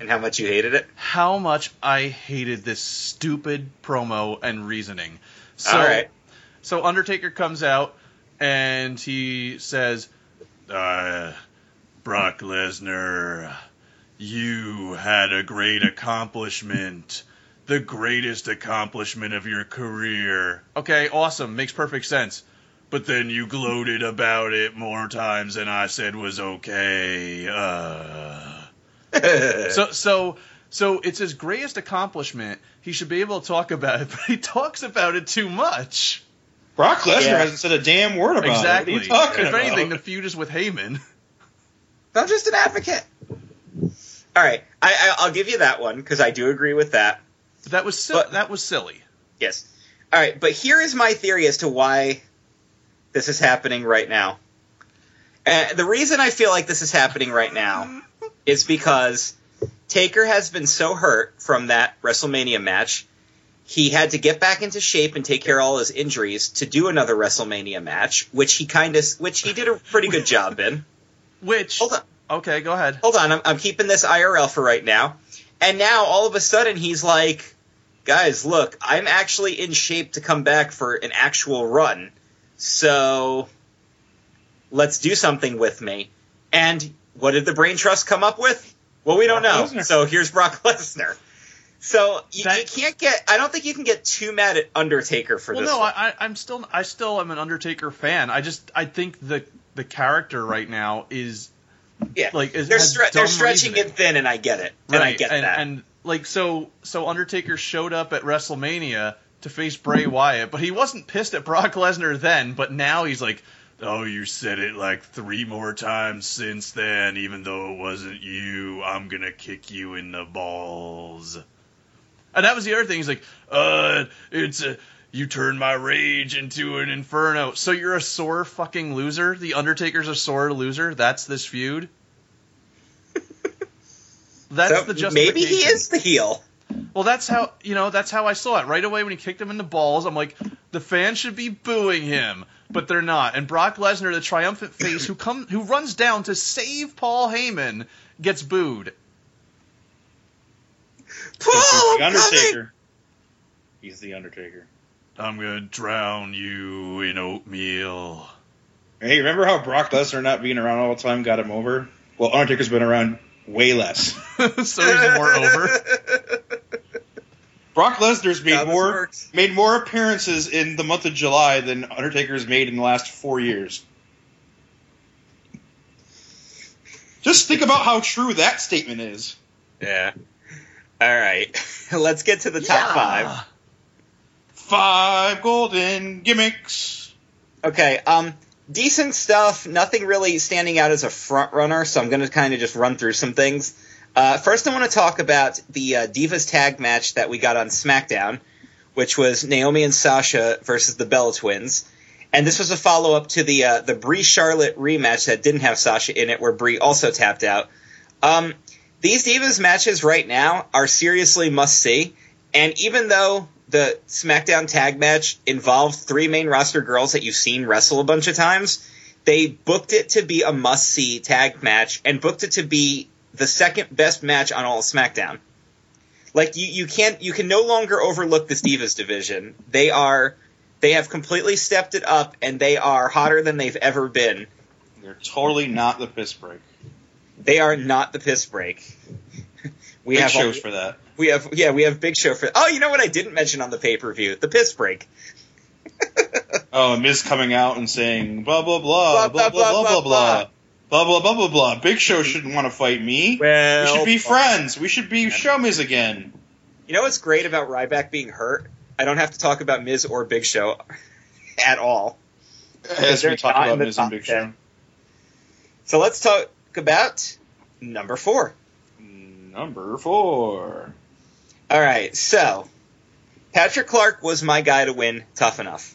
And how much you hated it. How much I hated this stupid promo and reasoning. So, All right. so Undertaker comes out and he says, uh, "Brock Lesnar, you had a great accomplishment." The greatest accomplishment of your career. Okay, awesome. Makes perfect sense. But then you gloated about it more times than I said was okay. Uh. So so so it's his greatest accomplishment. He should be able to talk about it, (laughs) but he talks about it too much. Brock Lesnar Yeah. hasn't said a damn word about exactly. it. What are you talking if about? anything, the feud is with Heyman. I'm just an advocate. All right, I, I, I'll give you that one because I do agree with that. That was si- But- that was silly. Yes. All right, but here is my theory as to why this is happening right now. Uh, the reason I feel like this is happening right now is because Taker has been so hurt from that WrestleMania match. He had to get back into shape and take care of all his injuries to do another WrestleMania match, which he kind of, which he did a pretty good job in. Which Hold on. okay, go ahead. hold on, I'm, I'm keeping this IRL for right now. And now all of a sudden he's like, guys, look, I'm actually in shape to come back for an actual run. So let's do something with me. And what did the brain trust come up with? Well, we don't Brock know. Lesnar. So here's Brock (laughs) Lesnar. So you, That- you can't get. I don't think you can get too mad at Undertaker for Well, this. no, one. I, I'm still I still am an Undertaker fan. I just I think the the character right now is yeah, like is, they're stre- they're stretching reasoning. it thin, and I get it. And I get and, that. and like so so Undertaker showed up at WrestleMania to face Bray Wyatt, but he wasn't pissed at Brock Lesnar then, but now he's like, "Oh, you said it like three more times since then, even though it wasn't you. I'm gonna kick you in the balls." And that was the other thing. He's like, "Uh, it's a." You turned my rage into an inferno. So you're a sore fucking loser? The Undertaker's a sore loser? That's this feud? That's So the justification. maybe he is the heel. Well, that's how you know. That's how I saw it right away when he kicked him in the balls. I'm like, the fans should be booing him, but they're not. And Brock Lesnar, the triumphant (clears throat) face, who come who runs down to save Paul Heyman, gets booed. Paul, He's I'm the coming! Undertaker. He's the Undertaker. I'm gonna drown you in oatmeal. Hey, remember how Brock Lesnar not being around all the time got him over? Well, Undertaker's been around way less. (laughs) so he's more over. Brock Lesnar's made How more works. made more appearances in the month of July than Undertaker's made in the last four years. Just think about how true that statement is. Yeah. All right. (laughs) Let's get to the top five. Five golden gimmicks. Okay. Um, decent stuff. Nothing really standing out as a front runner, so I'm going to kind of just run through some things. Uh, first, I want to talk about the uh, Divas tag match that we got on SmackDown, which was Naomi and Sasha versus the Bella Twins. And this was a follow up to the uh, the Brie Charlotte rematch that didn't have Sasha in it, where Brie also tapped out. Um, these Divas matches right now are seriously must see. And even though the SmackDown tag match involved three main roster girls that you've seen wrestle a bunch of times, they booked it to be a must see tag match and booked it to be the second best match on all of SmackDown. Like you, you can't you can no longer overlook this Divas division. They are they have completely stepped it up and they are hotter than they've ever been. They're totally not the piss break. They are not the piss break. We Big have shows for that. we have yeah we have big show for oh you know what I didn't mention on the pay per view the piss break (laughs) Oh, Miz coming out and saying blah blah blah Blah, blah blah, blah blah blah blah, blah. blah blah blah. Big Show shouldn't want to fight me. well we should be friends. We should be show Miz again. You know what's great about Ryback being hurt? I don't have to talk about Miz or Big Show (laughs) at all. As we talk about Miz and Big 10. Show. So let's talk about number four. Number four. All right, so Patrick Clark was my guy to win Tough Enough.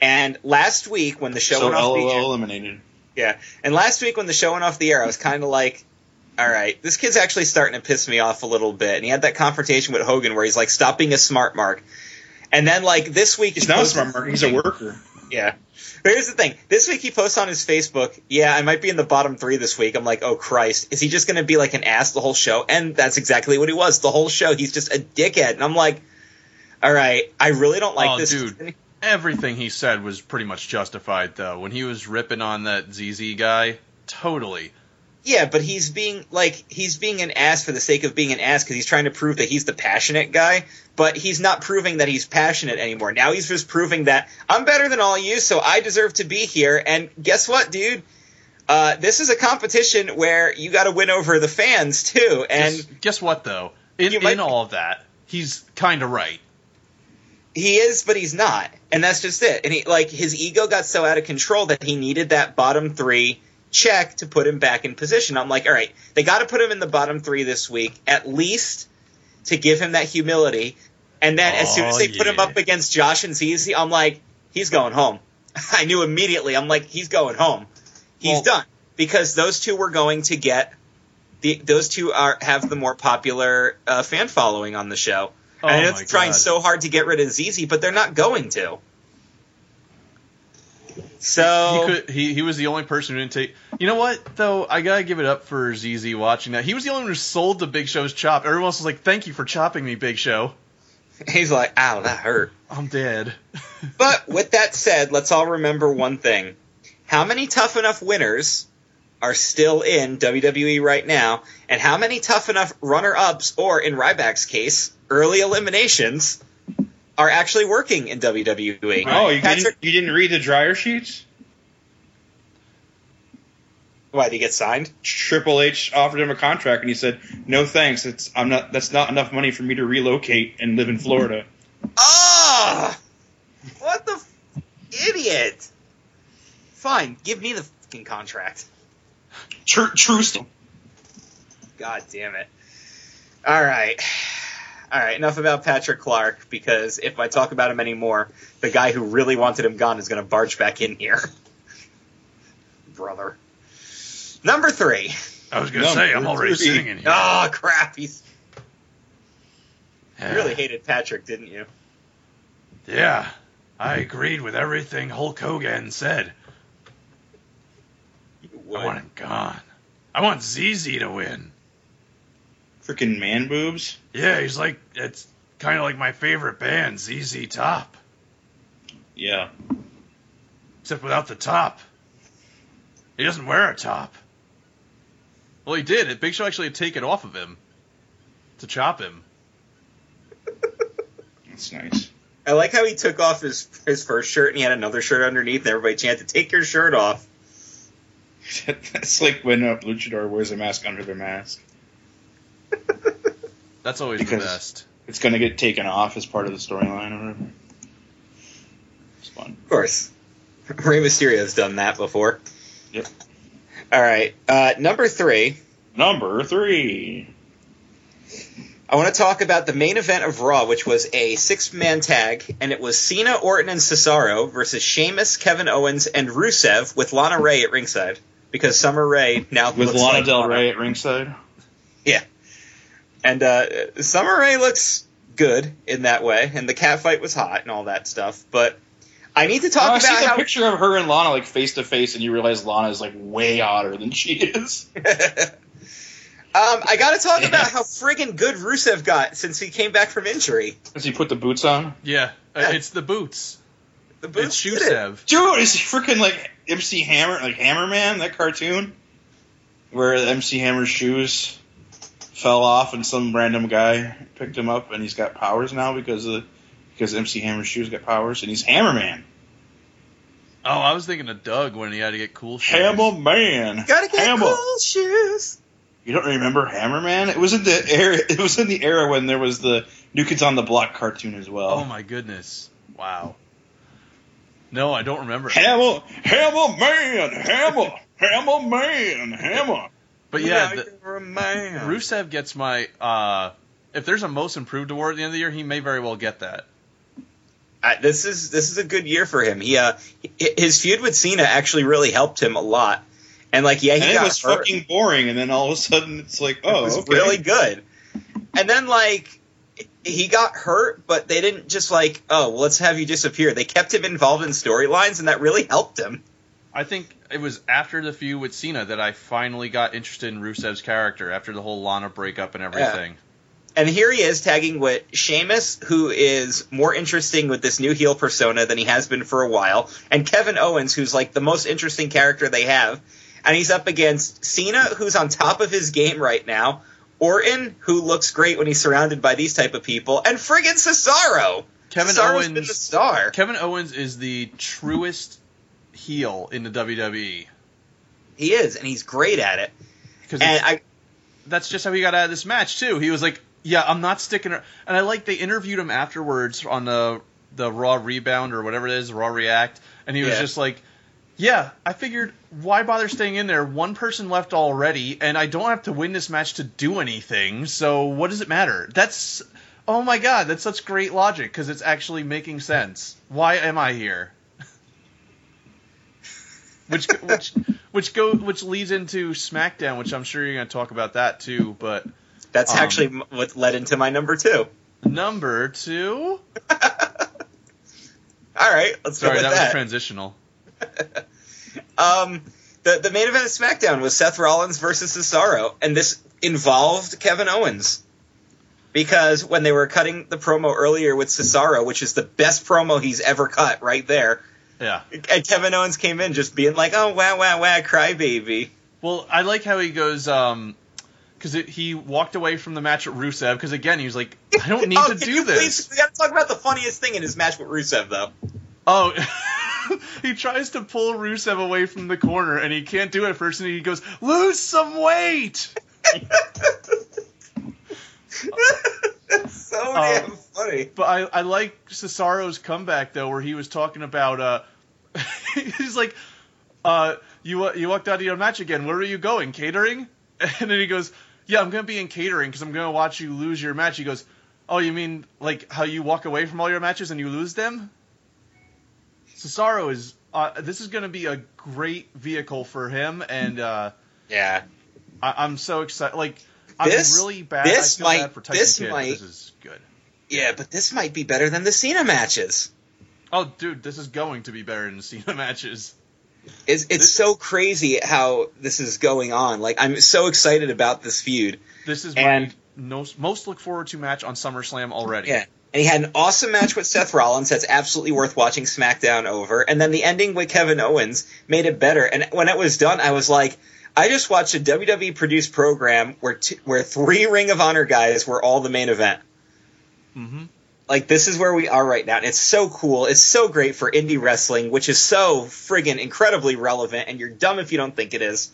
And last week when the show So went off the LOL air, eliminated. yeah, and last week when the show went off the air, I was kind of like, all right, this kid's actually starting to piss me off a little bit. And he had that confrontation with Hogan where he's like, stop being a smart mark. And then like this week He's not a smart mark. He's a worker. Yeah. But here's the thing. This week he posts on his Facebook, yeah, I might be in the bottom three this week. I'm like, oh Christ. Is he just going to be like an ass the whole show? And that's exactly what he was. The whole show. He's just a dickhead. And I'm like, all right, I really don't like Oh, this. dude. Everything he said was pretty much justified, though. When he was ripping on that ZZ guy, totally. Yeah, but he's being like he's being an ass for the sake of being an ass because he's trying to prove that he's the passionate guy. But he's not proving that he's passionate anymore. Now he's just proving that I'm better than all you, so I deserve to be here. And guess what, dude? Uh, this is a competition where you got to win over the fans too. And guess, guess what, though? In, might in all of that, he's kind of right. he is, but he's not. And that's just it. And he like his ego got so out of control that he needed that bottom three check to put him back in position. I'm like, all right, they got to put him in the bottom three this week, at least to give him that humility. And then as soon as Oh, they put him up against Josh and ZZ, I'm like, he's going home. (laughs) I knew immediately. I'm like, he's going home. He's Well- done because those two were going to get the those two are have the more popular uh, fan following on the show. Oh and I know they're trying so hard to get rid of ZZ, but they're not going to. So He could. He, he was the only person who didn't take. You know what though? I gotta give it up for ZZ watching that. He was the only one who sold the Big Show's chop. Everyone else was like, "Thank you for chopping me, Big Show." he's like, "Ow, that hurt." I'm dead. (laughs) But with that said, let's all remember one thing: how many tough enough winners are still in WWE right now, and how many tough enough runner-ups, or in Ryback's case, early eliminations, are actually working in WWE? Oh, you Patrick, didn't, you didn't read the dryer sheets? why did he get signed? Triple H offered him a contract, and he said, "No thanks. It's I'm not. That's not enough money for me to relocate and live in Florida." Ah! What the f- idiot? Fine, give me the fucking contract. True, true. st- God damn it. All right. All right, enough about Patrick Clark because if I talk about him anymore, the guy who really wanted him gone is going to barge back in here. (laughs) Brother. Number three. I was gonna say I'm already three. singing here. Oh, crap. He's, Yeah. you really hated Patrick, didn't you? Yeah, I agreed with everything Hulk Hogan said. You I would. want him gone. I want ZZ to win. Freaking man boobs. Yeah, he's like it's kind of like my favorite band, ZZ Top, Yeah. except without the top. He doesn't wear a top. Well, he did. Big Show actually had to take it off of him to chop him. (laughs) That's nice. I like how he took off his his first shirt and he had another shirt underneath, and everybody chanted, "Take your shirt off." (laughs) That's like when a luchador wears a mask under their mask. (laughs) That's always the best. It's going to get taken off as part of the storyline or whatever. It's fun. Of course, Rey Mysterio's done that before. Yep. All right, uh, number three. Number three. I want to talk about the main event of Raw, which was a six-man tag, and it was Cena, Orton, and Cesaro versus Sheamus, Kevin Owens, and Rusev with Lana Ray at ringside because Summer Rae now With looks Lana like Del Lana. Rey at ringside. And uh, Summer Rae looks good in that way, and the cat fight was hot and all that stuff. But I need to talk Oh, I about see the how. picture of her and Lana like face to face, and you realize Lana is like way hotter than she is. (laughs) um, I got to talk Yeah. about how friggin' good Rusev got since he came back from injury. Does he put the boots on? Yeah, uh, Yeah. it's the boots. The It's boots did it. Shusev. Dude, is he freaking like MC Hammer, like Hammerman, that cartoon? Where MC Hammer's shoes fell off and some random guy picked him up and he's got powers now because of because MC Hammer's shoes got powers and he's Hammerman. Oh, I was thinking of Doug when he had to get cool shoes. Hammerman. Gotta get Hammer. cool shoes. You don't remember Hammerman? It was in the era. (laughs) It was in the era when there was the New Kids on the Block cartoon as well. Oh my goodness! Wow. No, I don't remember. Hammer, Hammer Man, Hammer, Hammer Man, Hammer. But yeah, Now the, a man. Rusev gets my. Uh, if there's a most improved award at the end of the year, he may very well get that. Uh, this is this is a good year for him. He uh, his feud with Cena actually really helped him a lot. And like, yeah, he And it was hurt. fucking boring, and then all of a sudden it's like, oh, it was okay. really good. And then like he got hurt, but they didn't just like, oh, well, let's have you disappear. They kept him involved in storylines, and that really helped him. I think it was after the feud with Cena that I finally got interested in Rusev's character after the whole Lana breakup and everything. And here he is tagging with Sheamus, who is more interesting with this new heel persona than he has been for a while, and Kevin Owens, who's like the most interesting character they have. And he's up against Cena, who's on top of his game right now, Orton, who looks great when he's surrounded by these type of people, and friggin' Cesaro. Kevin Cesaro's been the star. Kevin Owens is the truest heel in the WWE He is, and he's great at it. because And I, that's just how he got out of this match too. He was like, "Yeah, I'm not sticking." ar-" And I like they interviewed him afterwards on the the Raw Rebound or whatever it is, Raw React, and he was Yeah. just like, "Yeah, I figured why bother staying in there? One person left already, and I don't have to win this match to do anything. So what does it matter?" That's oh my god, that's such great logic because it's actually making sense. Why am I here? Which which which go which leads into SmackDown, which I'm sure you're going to talk about that too. But that's Um, actually what led into my number two. number two, (laughs) All right, let's go sorry, that, that. was transitional. (laughs) Um, the the main event of SmackDown was Seth Rollins versus Cesaro, and this involved Kevin Owens because when they were cutting the promo earlier with Cesaro, which is the best promo he's ever cut, right there, Yeah. and Kevin Owens came in just being like, "Oh wow, wow, wow, crybaby." Well, I like how he goes. um because he walked away from the match at Rusev because again he was like, I don't need (laughs) oh, to do this. Please, we got to talk about the funniest thing in his match with Rusev, though. Oh, (laughs) he tries to pull Rusev away from the corner and he can't do it at first, and he goes, "Lose some weight." (laughs) (laughs) That's so Um, damn funny. But I, I like Cesaro's comeback though, where he was talking about. uh (laughs) He's like, uh, "You wa- you walked out of your match again. Where are you going? Catering?" (laughs) And then he goes, "Yeah, I'm gonna be in catering because I'm gonna watch you lose your match." He goes, "Oh, you mean like how you walk away from all your matches and you lose them?" Cesaro is. Uh, this is gonna be a great vehicle for him, and uh, Yeah. I, I'm so excited. Like, I'm This- really bad. this I feel might- bad for Tyson this Kidd. might- This is good. Yeah, but this might be better than the Cena matches. Oh, dude, this is going to be better than the Cena matches. It's it's This- so crazy how this is going on. Like I'm so excited about this feud. This is And- my most, most look forward to match on SummerSlam already. Yeah. And he had an awesome match with Seth Rollins that's absolutely worth watching SmackDown over. And then the ending with Kevin Owens made it better. And when it was done, I was like, I just watched a WWE produced program where t- where three Ring of Honor guys were all the main event. hmm Like this is where we are right now. And it's so cool. It's so great for indie wrestling, which is so friggin' incredibly relevant. And you're dumb if you don't think it is.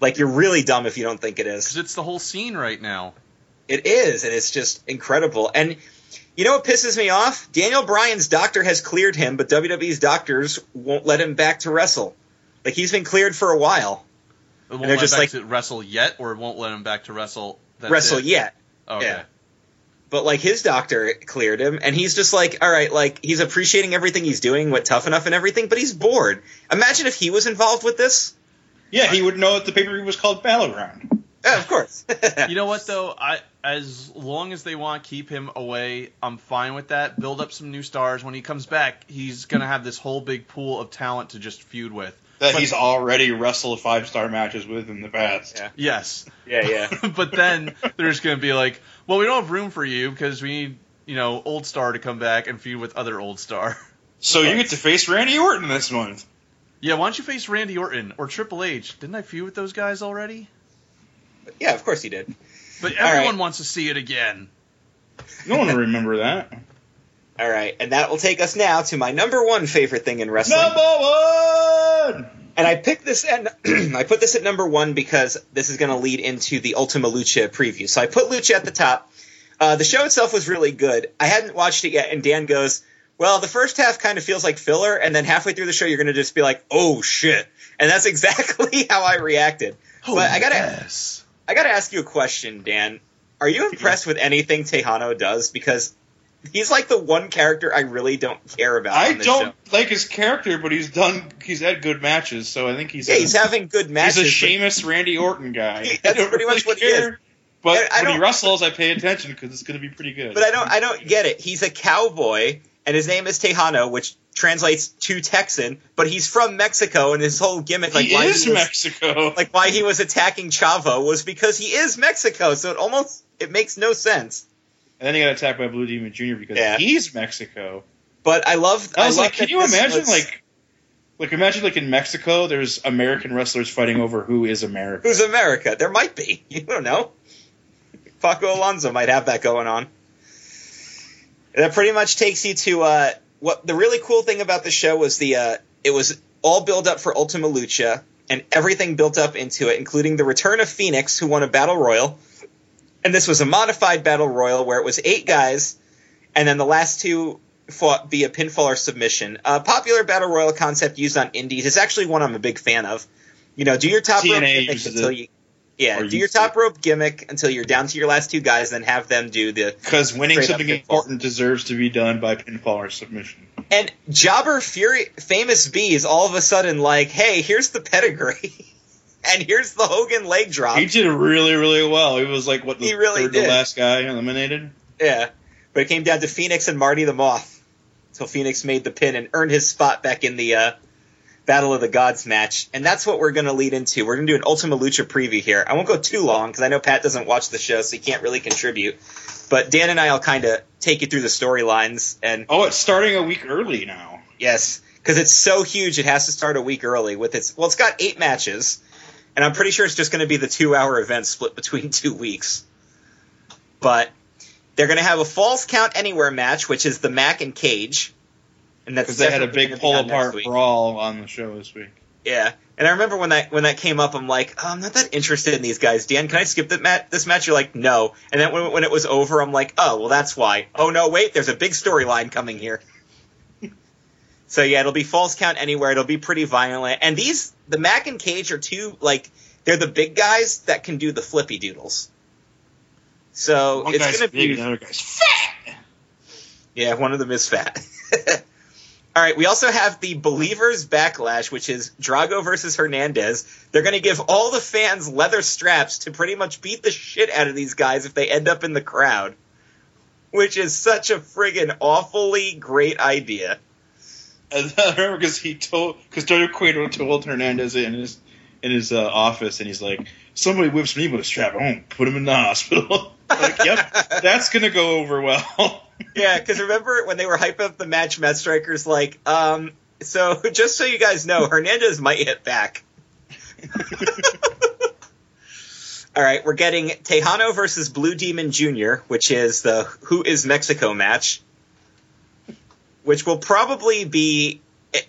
Like you're really dumb if you don't think it is. Because it's the whole scene right now. It is, and it's just incredible. And you know what pisses me off? Daniel Bryan's doctor has cleared him, but WWE's doctors won't let him back to wrestle. Like he's been cleared for a while. It won't they're let just back like- to wrestle yet, or won't let him back to wrestle. That's wrestle it? yet. Oh, okay. yeah. But like his doctor cleared him, and he's just like, all right, like he's appreciating everything he's doing what Tough Enough and everything, but he's bored. Imagine if he was involved with this. Yeah, he would know that the pay per view was called Battleground. Yeah, of course. (laughs) You know what though? I as long as they want to keep him away, I'm fine with that. Build up some new stars. When he comes back, he's gonna have this whole big pool of talent to just feud with. That But- he's already wrestled five star matches with in the past. Yeah. Yes. yeah, yeah. (laughs) but then there's going to be like, well, we don't have room for you because we need, you know, Old Star to come back and feud with other Old Star. So you get to face Randy Orton this month. Yeah, why don't you face Randy Orton or Triple H? Didn't I feud with those guys already? Yeah, of course he did. But everyone right. wants to see it again. No one will remember that. All right, and that will take us now to my number one favorite thing in wrestling. Number one. And I picked this at (clears throat) I put this at number one because this is going to lead into the Ultima Lucha preview. So I put Lucha at the top. Uh, the show itself was really good. I hadn't watched it yet, and Dan goes, Well, the first half kind of feels like filler, and then halfway through the show, you're going to just be like, "Oh shit!" And that's (laughs) exactly how I reacted. Oh, but I gotta, yes. I gotta ask you a question, Dan. Are you impressed with anything Texano does? Because he's like the one character I really don't care about. I don't Show. like his character, but he's done. He's had good matches, so I think he's. Yeah, he's having good matches. He's a Sheamus Randy Orton guy. He- (laughs) that's pretty much what he is. But I- I when he wrestles, I pay attention because it's going to be pretty good. But I don't I don't get it. He's a cowboy and his name is Texano, which translates to Texan, but he's from Mexico and his whole gimmick like he why is he was, Mexico. (laughs) like why he was attacking Chavo was because he is Mexico. So it almost it makes no sense. And then he got attacked by Blue Demon Jr. because Yeah. he's Mexico. But I love I was love like, can you imagine was- like, like imagine like in Mexico, there's American wrestlers fighting over who is America. who's America? There might be. (laughs) You don't know. Paco Alonso might have that going on. That pretty much takes you to uh, what the really cool thing about the show was the uh, it was all built up for Ultima Lucha and everything built up into it, including the return of Phoenix, who won a battle royal. And this was a modified battle royal where it was eight guys, and then the last two fought via pinfall or submission. A popular battle royal concept used on indies. It's actually one I'm a big fan of. You know, do your top rope gimmick until it. you. Yeah, do your top it. rope gimmick until you're down to your last two guys, then have them do the Because winning something important deserves to be done by pinfall or submission. And Jobber Fury, famous B, is all of a sudden like, hey, here's the pedigree. (laughs) and here's the Hogan leg drop. He did really, really well. He was like what the He really third did. to last guy eliminated. Yeah. But it came down to Phoenix and Marty the Moth. Until Phoenix made the pin and earned his spot back in the uh, Battle of the Gods match. And that's what we're going to lead into. We're going to do an Ultima Lucha preview here. I won't go too long because I know Pat doesn't watch the show, so he can't really contribute. But Dan and I will kind of take you through the storylines and Oh, it's starting a week early now. Yes, because it's so huge, it has to start a week early. With its well, it's got eight matches, and I'm pretty sure it's just going to be the two-hour event split between two weeks. But they're going to have a Falls Count Anywhere match, which is the Mack and Cage, and that's Because they had a big pull apart brawl on the show this week. Yeah, and I remember when that when that came up, I'm like, oh, I'm not that interested in these guys. Dan, can I skip that mat- this match? You're like, no. And then when, when it was over, I'm like, oh, well, that's why. Oh no, wait, there's a big storyline coming here. So yeah, it'll be falls count anywhere. It'll be pretty violent. And these, the Mack and Cage are two like they're the big guys that can do the flippy doodles. So One it's gonna big, be the other guy's fat. yeah, one of them is fat. (laughs) All right, we also have the Believers Backlash, which is Drago versus Hernandez. They're going to give all the fans leather straps to pretty much beat the shit out of these guys if they end up in the crowd, which is such a friggin' awfully great idea. (laughs) I remember because he told because Dr. Cueto told Hernandez in his in his uh, office, and he's like, "Somebody whips me with a strap. I won't put him in the hospital." (laughs) like, yep, that's gonna go over well. (laughs) Yeah, because remember when they were hyping up the match, Matt Striker's like, um, so just so you guys know, Hernandez might hit back. All right, we're getting Texano versus Blue Demon Jr., which is the Who is Mexico match, which will probably be. It,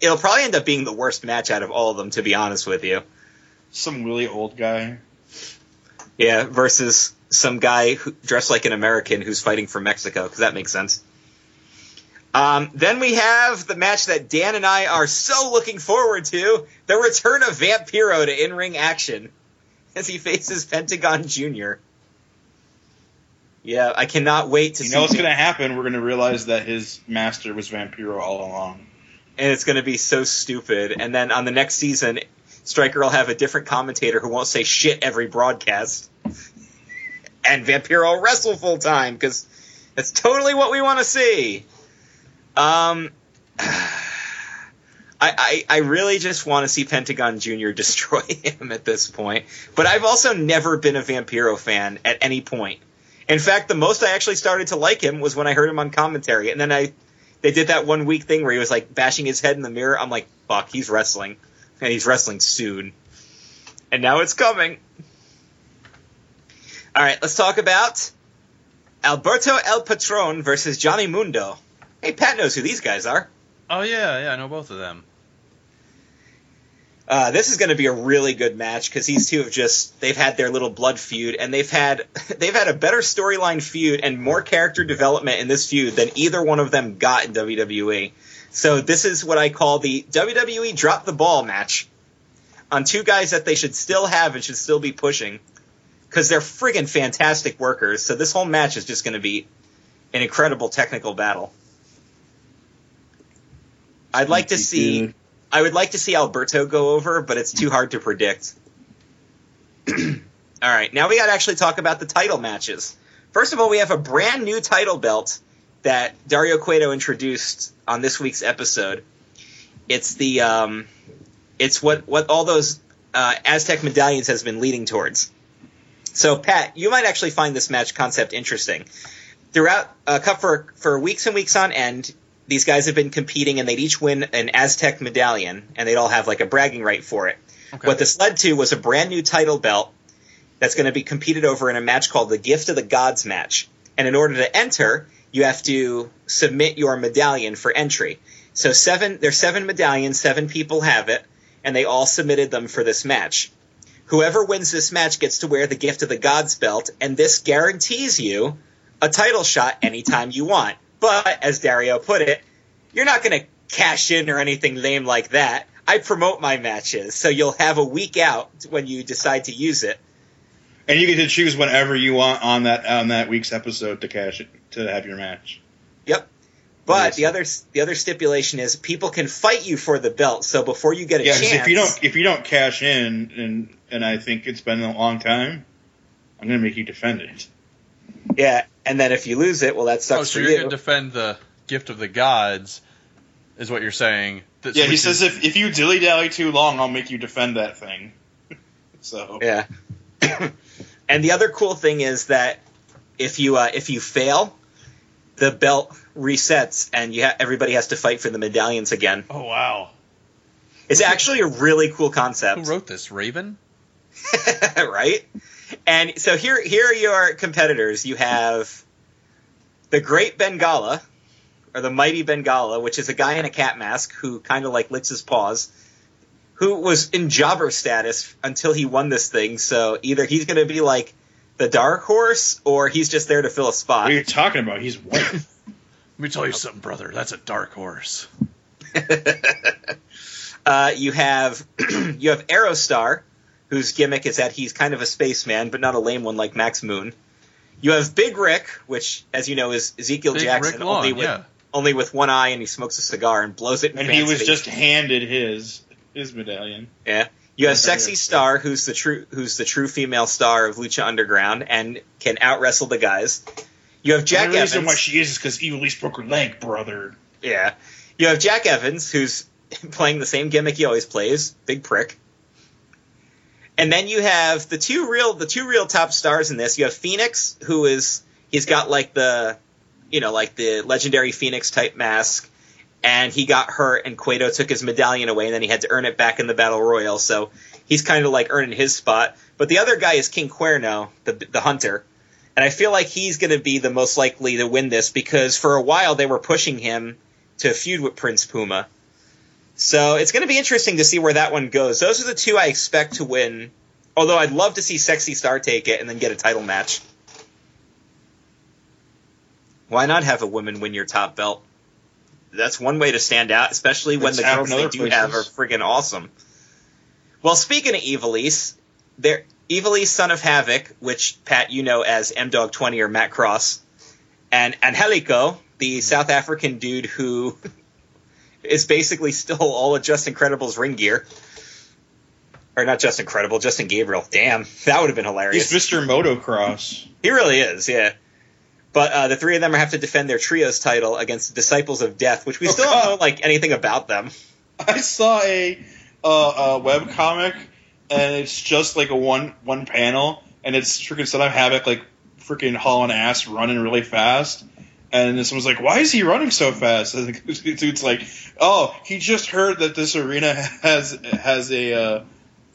it'll probably end up being the worst match out of all of them, to be honest with you. Some really old guy. Yeah, versus some guy who, dressed like an American who's fighting for Mexico, because that makes sense. Um, then we have the match that Dan and I are so looking forward to the return of Vampiro to in ring action as he faces Pentagon Jr. Yeah, I cannot wait to see. You know what's gonna happen? We're gonna realize that his master was Vampiro all along. and it's going to be so stupid. And then on the next season, Striker will have a different commentator who won't say shit every broadcast, and Vampiro will wrestle full time because that's totally what we want to see. Um, (sighs) I, I I really just want to see Pentagon Jr. (laughs) destroy him at this point. But I've also never been a Vampiro fan at any point. In fact, the most I actually started to like him was when I heard him on commentary, and then I they did that one week thing where he was like bashing his head in the mirror. I'm like, fuck, he's wrestling, and he's wrestling soon, and now it's coming. All right, let's talk about Alberto El Patron versus Johnny Mundo. Hey, Pat knows who these guys are. Oh yeah, yeah, I know both of them. Uh, this is going to be a really good match because these two have just they've had their little blood feud and they've had (laughs) they've had a better storyline feud and more character development in this feud than either one of them got in WWE. So this is what I call the WWE drop the ball match on two guys that they should still have and should still be pushing because they're friggin' fantastic workers. So this whole match is just going to be an incredible technical battle. I'd like to see. I would like to see Alberto go over, but it's too hard to predict. (clears throat) all right, now we got to actually talk about the title matches. First of all, we have a brand new title belt that Dario Cueto introduced on this week's episode. It's the um, it's what what all those uh, Aztec medallions has been leading towards. So, Pat, you might actually find this match concept interesting. Throughout uh, cup for for weeks and weeks on end, these guys have been competing, and they'd each win an Aztec medallion, and they'd all have like a bragging right for it. Okay. What this led to was a brand new title belt that's going to be competed over in a match called the Gift of the Gods match. And in order to enter, you have to submit your medallion for entry. So seven, there's seven medallions, seven people have it, and they all submitted them for this match. Whoever wins this match gets to wear the Gift of the Gods belt, and this guarantees you a title shot anytime you want. But as Dario put it, you're not going to cash in or anything lame like that. I promote my matches, so you'll have a week out when you decide to use it. And you get to choose whenever you want on that on that week's episode to cash it to have your match. Yep. But the other the other stipulation is people can fight you for the belt. So before you get a Yeah, chance, if you don't if you don't cash in and and I think it's been a long time, I'm gonna make you defend it. yeah, and then if you lose it, well, that Oh, sucks so for you're you. going to defend the gift of the gods, is what you're saying? That Yeah, he switches- says if if you dilly dally too long, I'll make you defend that thing. (laughs) so Yeah. (coughs) and the other cool thing is that if you uh, if you fail, the belt resets and you ha- everybody has to fight for the medallions again. Oh wow! It's actually a really cool concept. Who wrote this? Raven? (laughs) right? And so here here are your competitors. You have the Great Bengala, or the Mighty Bengala, which is a guy in a cat mask who kind of like licks his paws, who was in jobber status until he won this thing. So either he's going to be like the dark horse, or he's just there to fill a spot. What are you talking about? He's white. (laughs) Let me tell you something, brother. That's a dark horse. (laughs) uh, you have (clears throat) you have Aerostar, whose gimmick is that he's kind of a spaceman, but not a lame one like Max Moon. You have Big Ryck, which, as you know, is Ezekiel Big Jackson, Rick Lawn, only with yeah. only with one eye, and he smokes a cigar and blows it. In and fans' he was faces. just handed his his medallion. yeah. You have Sexy. Star, who's the true who's the true female star of Lucha Underground and can out wrestle the guys. You have Jack Evans the reason Evans. why she is is because Ivelisse broke her leg, brother. Yeah. You have Jack Evans, who's (laughs) playing the same gimmick he always plays, big prick. And then you have the two real the two real top stars in this. You have Phoenix, who is he's got like the you know, like the legendary Phoenix type mask. And he got hurt and Cueto took his medallion away and then he had to earn it back in the Battle Royal. So he's kind of like earning his spot. But the other guy is King Cuerno, the the hunter. And I feel like he's going to be the most likely to win this because for a while they were pushing him to feud with Prince Puma. So it's going to be interesting to see where that one goes. Those are the two I expect to win. Although I'd love to see Sexy Star take it and then get a title match. Why not have a woman win your top belt? That's one way to stand out, especially when It's the girls they do have are places. friggin' awesome. Well, speaking of Ivelisse, there Ivelisse Son of Havoc, which Pat you know as M Dog Twenty or Matt Cross, and Angelico, the South African dude who (laughs) is basically still all of Justin Credible's ring gear. Or not Justin Credible, Justin Gabriel. Damn, that would have been hilarious. He's Mr. Motocross. He really is, yeah. But uh, the three of them have to defend their trios title against the Disciples of Death, which we Oh, still God. don't know like anything about them. (laughs) I saw a uh, a web comic, and it's just like a one one panel, and it's freaking Son of Havoc like freaking hauling ass, running really fast. And someone's like, "Why is he running so fast?" And (laughs) the dude's like, "Oh, he just heard that this arena has has a uh,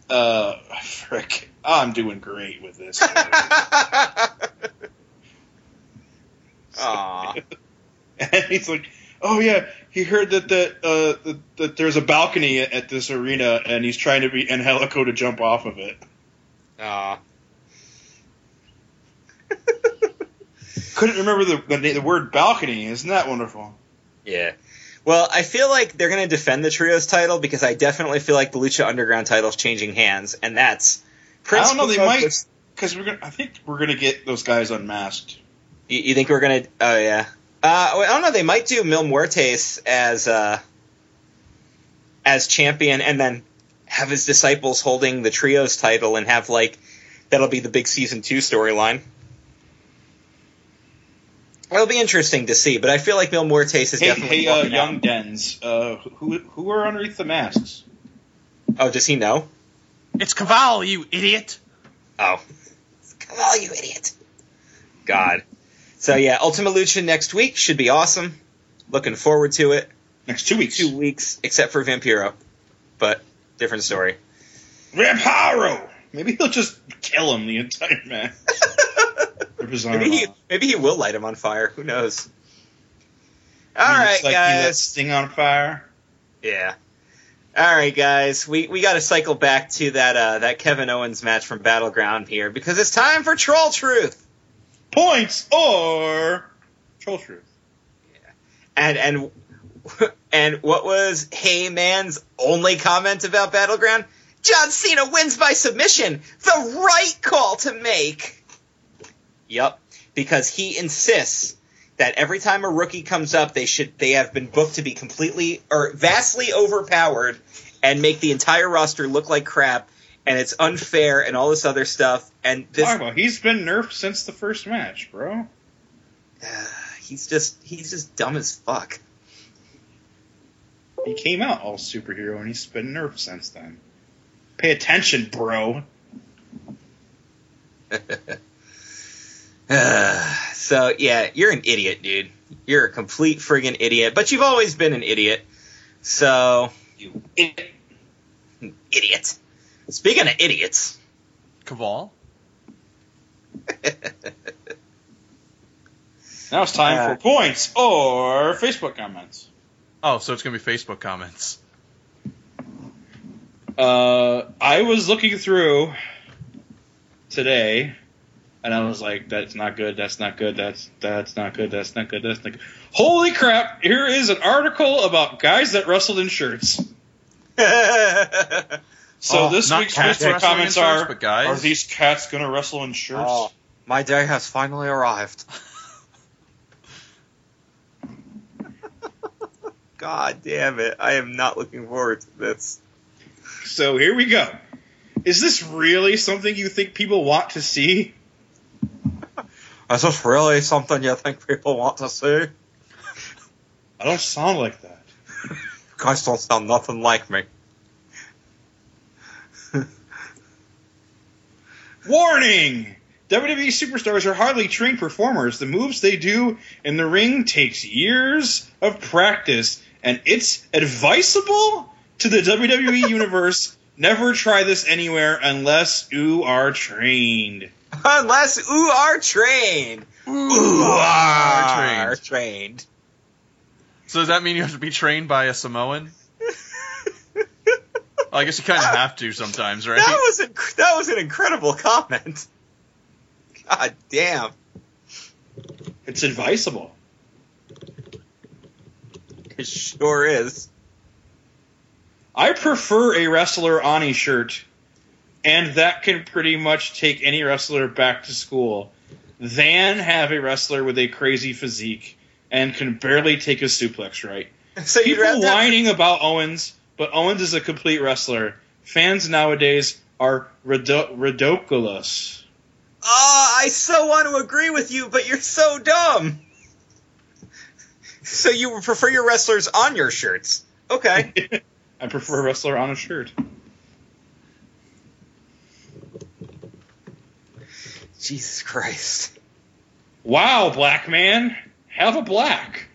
uh, (laughs) frick. I'm doing great with this." (laughs) And he's like, "Oh yeah, he heard that that, uh, that that there's a balcony at, at this arena, and he's trying to be Angelico to jump off of it. Aw. Couldn't remember the, the the word balcony. Isn't that wonderful? Yeah. Well, I feel like they're going to defend the trios title because I definitely feel like the Lucha Underground title is changing hands, and that's. I don't know. They might because we're gonna. I think we're gonna get those guys unmasked. You, you think we're gonna? Oh yeah. Uh, I don't know. They might do Mil Muertes as uh, as champion, and then have his disciples holding the trios title, and have like that'll be the big season two storyline. It'll be interesting to see, but I feel like Mil Muertes is Hey, definitely hey, uh, walking out. young Dens. Uh, who who are underneath the masks? Oh, does he know? It's Caval, you idiot. Oh. Come on, you idiot. God. So yeah, Ultima Lucha next week should be awesome. Looking forward to it. Next two weeks. Two weeks, except for Vampiro. But different story. Vampiro. Maybe he'll just kill him the entire match. (laughs) Rip his arm Maybe he, maybe he will light him on fire. Who knows? All He right, looks like He guys. Sting on fire. Yeah. All right, guys. We we got to cycle back to that uh, that Kevin Owens match from Battleground here because it's time for Troll Truth. Points or troll truth. And and (laughs) and what was Heyman's only comment about Battleground? John Cena wins by submission. The right call to make. Yep, because he insists that every time a rookie comes up, they should they have been booked to be completely or vastly overpowered and make the entire roster look like crap, and it's unfair and all this other stuff. And this Talk about he's been nerfed since the first match, bro. (sighs) he's just he's just dumb as fuck. He came out all superhero and he's been nerfed since then. Pay attention, bro. (laughs) (sighs) so yeah, you're an idiot, dude. You're a complete friggin' idiot. But you've always been an idiot. So You idiot. idiot. Speaking of idiots, Caval? (laughs) Now it's time Uh, for points or Facebook comments. Oh, so it's gonna be Facebook comments. Uh, I was looking through today, and I was like, "That's not good. That's not good. That's that's not good. That's not good. That's not good." Holy crap! Here is an article about guys that wrestled in shirts. (laughs) So Oh, this week's cats Facebook wrestling comments shirts, are: guys. Are these cats gonna wrestle in shirts? Oh, my day has finally arrived. (laughs) God damn it! I am not looking forward to this. So here we go. Is this really something you think people want to see? Is this really something you think people want to see? I don't sound like that. You guys don't sound nothing like me. Warning! WWE superstars are hardly trained performers. The moves they do in the ring takes years of practice, and it's advisable to the WWE universe (laughs) never try this anywhere unless you are trained. (laughs) Unless ooh are trained. Ooh, are are trained. trained. So does that mean you have to be trained by a Samoan? Well, I guess you kind of have to sometimes, right? That was inc- that was an incredible comment. God damn. It's advisable. It sure is. I prefer a wrestler on a shirt, and that can pretty much take any wrestler back to school, than have a wrestler with a crazy physique and can barely take a suplex right. (laughs) So People whining about Owens, but Owens is a complete wrestler. Fans nowadays are ridiculous. Oh, I so want to agree with you, but you're so dumb. So you would prefer your wrestlers on your shirts. Okay. (laughs) I prefer a wrestler on a shirt. Jesus Christ. Wow, black man, have a black.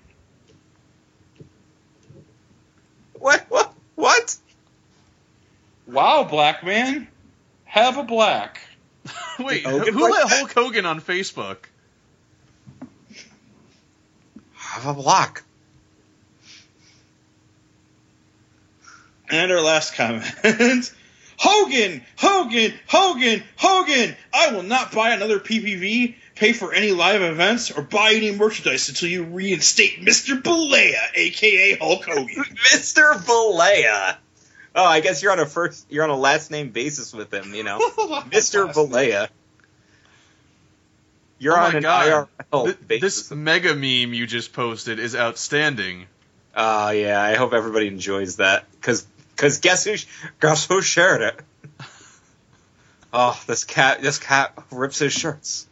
What what what? Wow, black man, have a black. (laughs) Wait, Hogan who like let? Hulk Hogan on Facebook? Have a block. And our last comment. (laughs) Hogan, Hogan, Hogan, Hogan. I will not buy another PPV, pay for any live events, or buy any merchandise until you reinstate Mr. Bollea, aka Hulk Hogan. (laughs) Mr. Bollea. Oh, I guess you're on a first, you're on a last name basis with him. You know, (laughs) Mr. Bollea. You're Oh on my an God. IRL Th- basis. this mega meme you just posted is outstanding. Oh yeah, I hope everybody enjoys that because because guess who guess who shared it? Oh, this cat this cat rips his shirts.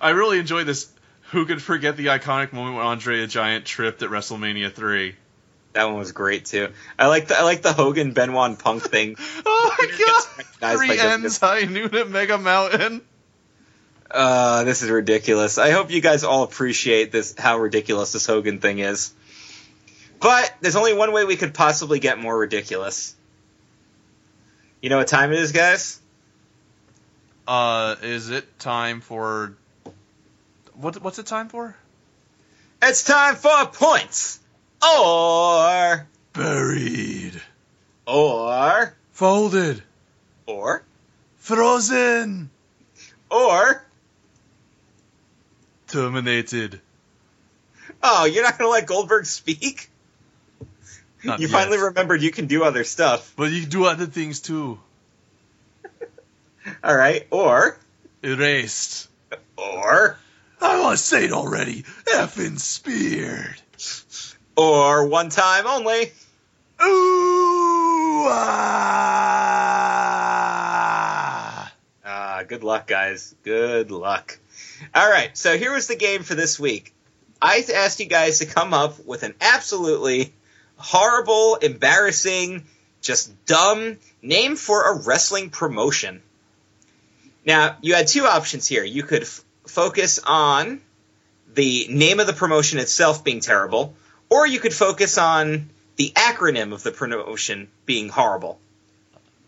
I really enjoy this. Who could forget the iconic moment when Andre the Giant tripped at WrestleMania 3? That one was great too. I like the I like the Hogan Benoit Punk thing. (laughs) Oh my god! Three ends high noon at Mega Mountain. Uh, this is ridiculous. I hope you guys all appreciate this how ridiculous this Hogan thing is. But there's only one way we could possibly get more ridiculous. You know what time it is, guys? Uh, is it time for what? What's it time for? It's time for points. Or Buried, or folded, or frozen, or terminated. Oh, you're not gonna let Goldberg speak? (laughs) Not you yet. finally remembered you can do other stuff. But you can do other things too. (laughs) All right, or Erased. or I want to say it already. Effing speared. or one time only. Ooh ah. Ah, good luck, guys. Good luck. All right, so here was the game for this week. I asked you guys to come up with an absolutely horrible, embarrassing, just dumb name for a wrestling promotion. Now, you had two options here. You could f- focus on the name of the promotion itself being terrible, or you could focus on the acronym of the promotion being horrible.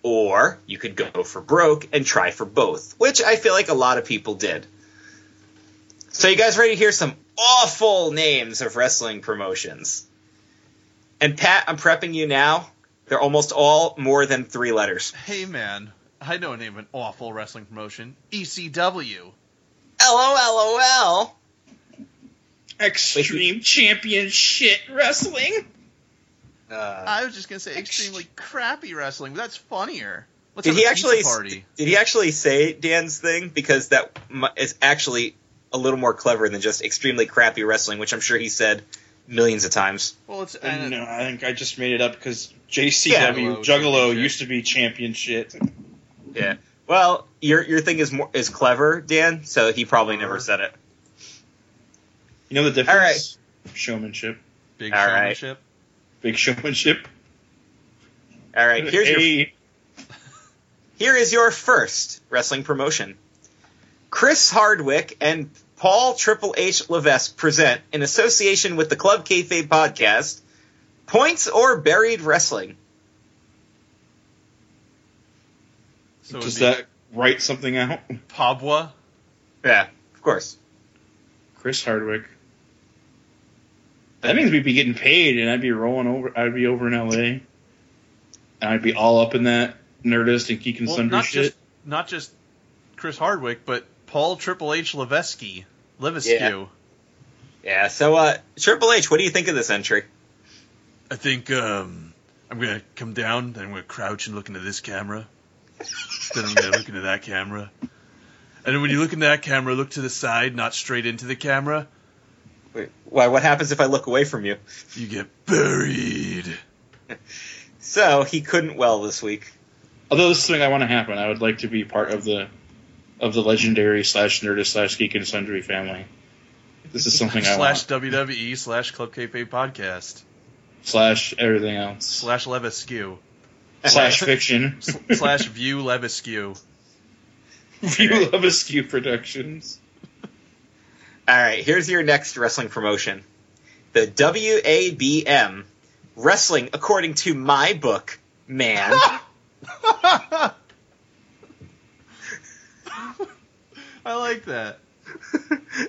Or you could go for broke and try for both, which I feel like a lot of people did. So, you guys ready to hear some awful names of wrestling promotions? And Pat, I'm prepping you now. They're almost all more than three letters. Hey man, I know a name of an awful wrestling promotion. ECW. LOLOL. Extreme Champion shit wrestling. Uh, I was just gonna say extremely crappy wrestling, but that's funnier. Let's did he actually? pizza party? Did he actually say Dan's thing? Because that is actually a little more clever than just extremely crappy wrestling, which I'm sure he said millions of times. Well, it's and no, I think I just made it up because JCW Yeah. Juggalo Championship. used to be champion shit. Yeah. Well, your your thing is more is clever, Dan. So he probably uh-huh. never said it. You know the difference? All right. Showmanship. big All right. showmanship. Big showmanship. All right. Here's your Here is your first wrestling promotion. Chris Hardwick and Paul Triple H Levesque present, in association with the Club Kayfabe podcast, Points or Buried Wrestling. So does that write something out? Pabwa? Yeah, of course. Chris Hardwick. That means we'd be getting paid, and I'd be rolling over. I'd be over in LA, and I'd be all up in that Nerdist and Geek and Well, Sundry not shit. just not just Chris Hardwick, but Paul Triple H Levesque. Levesque. Yeah. Yeah, so uh, Triple H, what do you think of this entry? I think um, I'm gonna come down, then I'm gonna crouch and look into this camera. then I'm gonna look into that camera. And then when you look into that camera, look to the side, not straight into the camera. Wait, why? What happens if I look away from you? You get buried. (laughs) So he couldn't well this week. Although this is something I want to happen, I would like to be part of the of the legendary slash Nerdist slash Geek and Sundry family. This is something I slash want. WWE slash Club Kayfabe podcast Slash everything else. slash Levesque Slash fiction. (laughs) slash View Levesque. (laughs) View of Askew Productions. All right, here's your next wrestling promotion. The WABM, Wrestling According to My Book, man. (laughs) (laughs) I like that.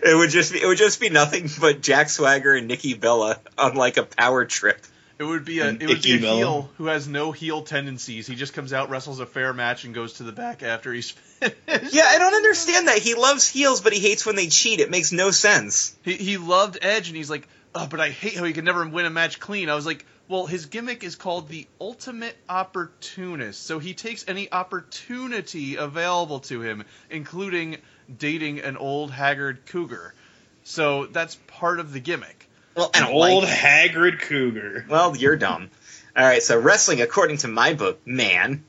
it would just be it would just be nothing but Jack Swagger and Nikki Bella on like a power trip. It would be a And it would be a Bella. heel who has no heel tendencies. He just comes out, wrestles a fair match, and goes to the back after he's finished. Yeah, I don't understand that. He loves heels, but he hates when they cheat. It makes no sense. He he loved Edge, and he's like, oh, but I hate how he could never win a match clean. I was like, well, his gimmick is called the Ultimate Opportunist, so he takes any opportunity available to him, including dating an old haggard cougar. So that's part of the gimmick. Well, An old like. haggard cougar. Well, you're dumb. All right, so wrestling, according to my book, man.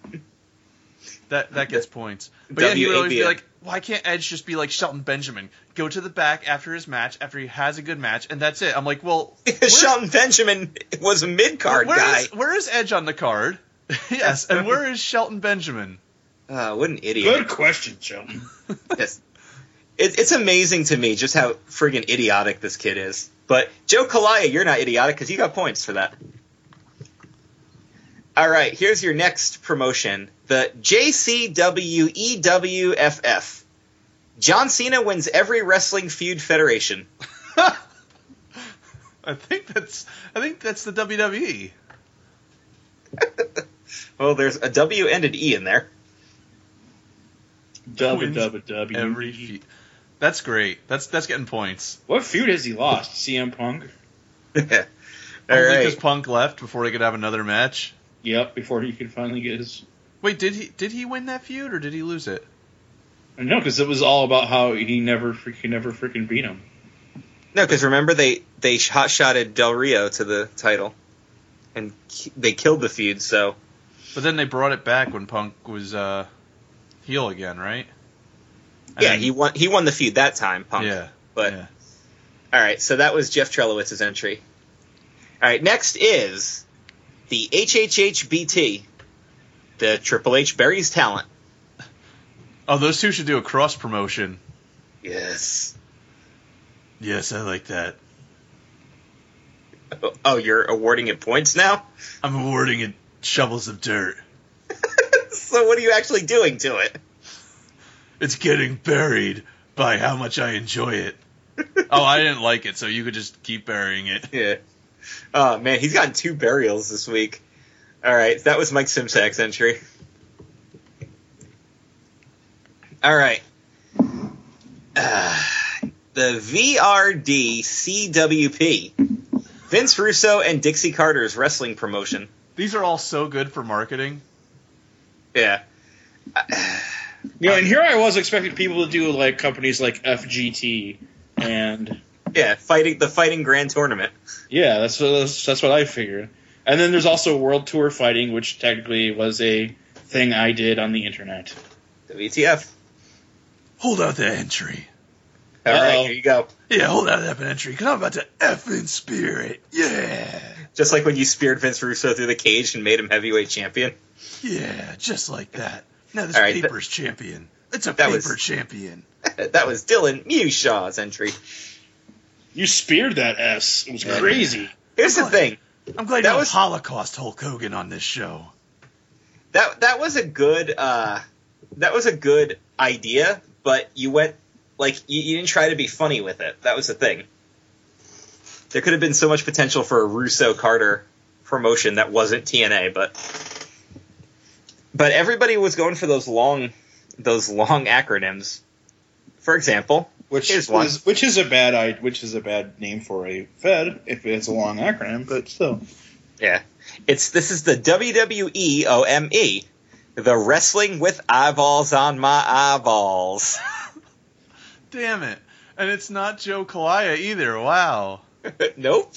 That that gets points. But yeah, he would always be like, why can't Edge just be like Shelton Benjamin? Go to the back after his match, after he has a good match, and that's it. I'm like, well, (laughs) Shelton Benjamin was a mid card guy. is- where is Edge on the card? (laughs) yes, and where is Shelton Benjamin? Uh, what an idiot. Good question, Sheldon. (laughs) Yes. It, it's amazing to me just how friggin' idiotic this kid is. But Joe Kalaya, you're not idiotic because you got points for that. All right, here's your next promotion: the JCWEWFF. John Cena wins every wrestling feud federation. (laughs) I think that's I think that's the WWE. (laughs) Well, there's a W and an E in there. Dubba Wins dubba dubba. Every fe- that's great. That's that's getting points. What feud has he lost? CM Punk. (laughs) All Only right. because Punk left before he could have another match. Yep, before he could finally get his. Wait, did he did he win that feud or did he lose it? No, because it was all about how he never freaking never freaking beat him. No, because remember they they hot shotted Del Rio to the title, and they killed the feud. So But then they brought it back when Punk was uh, heel again, right? And yeah, then- he won. He won the feud that time, Punk. Yeah, But yeah. all right, so that was Jeff Trelowitz's entry. All right, next is the HHHBT, the Triple H buries talent. Oh, those two should do a cross promotion. Yes. Yes, I like that. Oh, you're awarding it points now. I'm awarding it shovels of dirt. (laughs) so what are you actually doing to it? It's getting buried by how much I enjoy it. (laughs) oh, I didn't like it, so you could just keep burying it. Yeah. Oh man, he's gotten two burials this week. All right, that was Mike Simsak's entry. All right. Uh, (sighs) the VRD CWP. Vince Russo and Dixie Carter's wrestling promotion. These are all so good for marketing. Yeah. (sighs) You know, and here I was expecting people to do like companies like FGT, and Yeah, fighting the fighting grand tournament. yeah, that's what, that's, that's what I figured. And then there's also World Tour Fighting, which technically was a thing I did on the internet. WTF. Hold out that entry. All right, Uh-oh. here you go. Yeah, hold out that entry, because I'm about to F in spirit. Yeah. Just like when you speared Vince Russo through the cage and made him heavyweight champion. Yeah, just like that. Now this All right, paper's champion. It's a that paper was- champion. (laughs) that was Dylan Mushaw's entry. You speared that S. It was Yeah. crazy. Here's the thing. I'm glad That you have was- Holocaust Hulk Hogan on this show. That that was a good uh, that was a good idea, but you went like you, you didn't try to be funny with it. That was the thing. There could have been so much potential for a Russo Carter promotion that wasn't TNA, but but everybody was going for those long those long acronyms. For example, Which Here's is which is a bad which is a bad name for a Fed if it's a long acronym, but still. yeah, it's this is the WWE OME, the Wrestling with Eyeballs on My Eyeballs. (laughs) Damn it. And it's not Joe Kalaya either. Wow. (laughs) nope.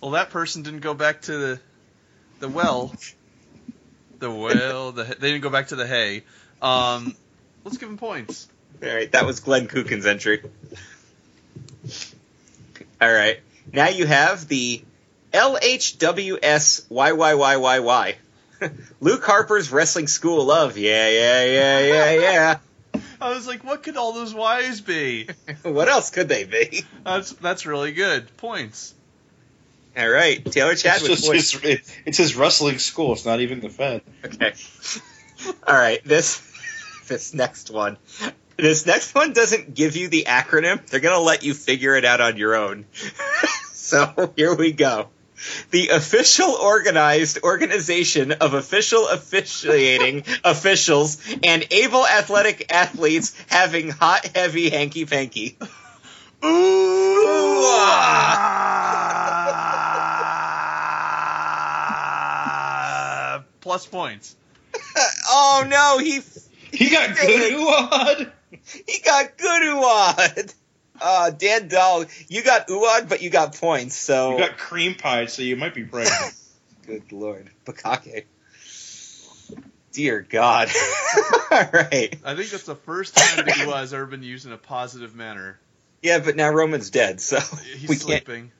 Well, that person didn't go back to the the well. The well, the they didn't go back to the hay. Um, let's give him points. All right, that was Glenn Kukin's entry. All right, now you have the LHWS LHWSYYYYY. (laughs) Luke Harper's Wrestling School of yeah, yeah, yeah, yeah, yeah. (laughs) I was like, what could all those Y's be? (laughs) what else could they be? That's that's really good. Points. All right, Taylor It's Chadwick. just points. his, it, it's his wrestling school. It's not even the Fed. Okay. All right, this this next one. This next one doesn't give you the acronym. They're going to let you figure it out on your own. (laughs) so, here we go. the official organized organization of official officiating (laughs) officials and able athletic athletes having hot, heavy, hanky panky. Ooh! ah. (laughs) Plus points. Oh no, he He got good Uad. He got good Uwad. Uh, Dan Dahl, you got Uwad, but you got points, so You got cream pie, so you might be pregnant. (laughs) good lord, Bakake. Dear God. (laughs) All right. I think that's the first time that Ua has ever been used in a positive manner. Yeah, but now Roman's dead, so He's (laughs) we can't. sleeping.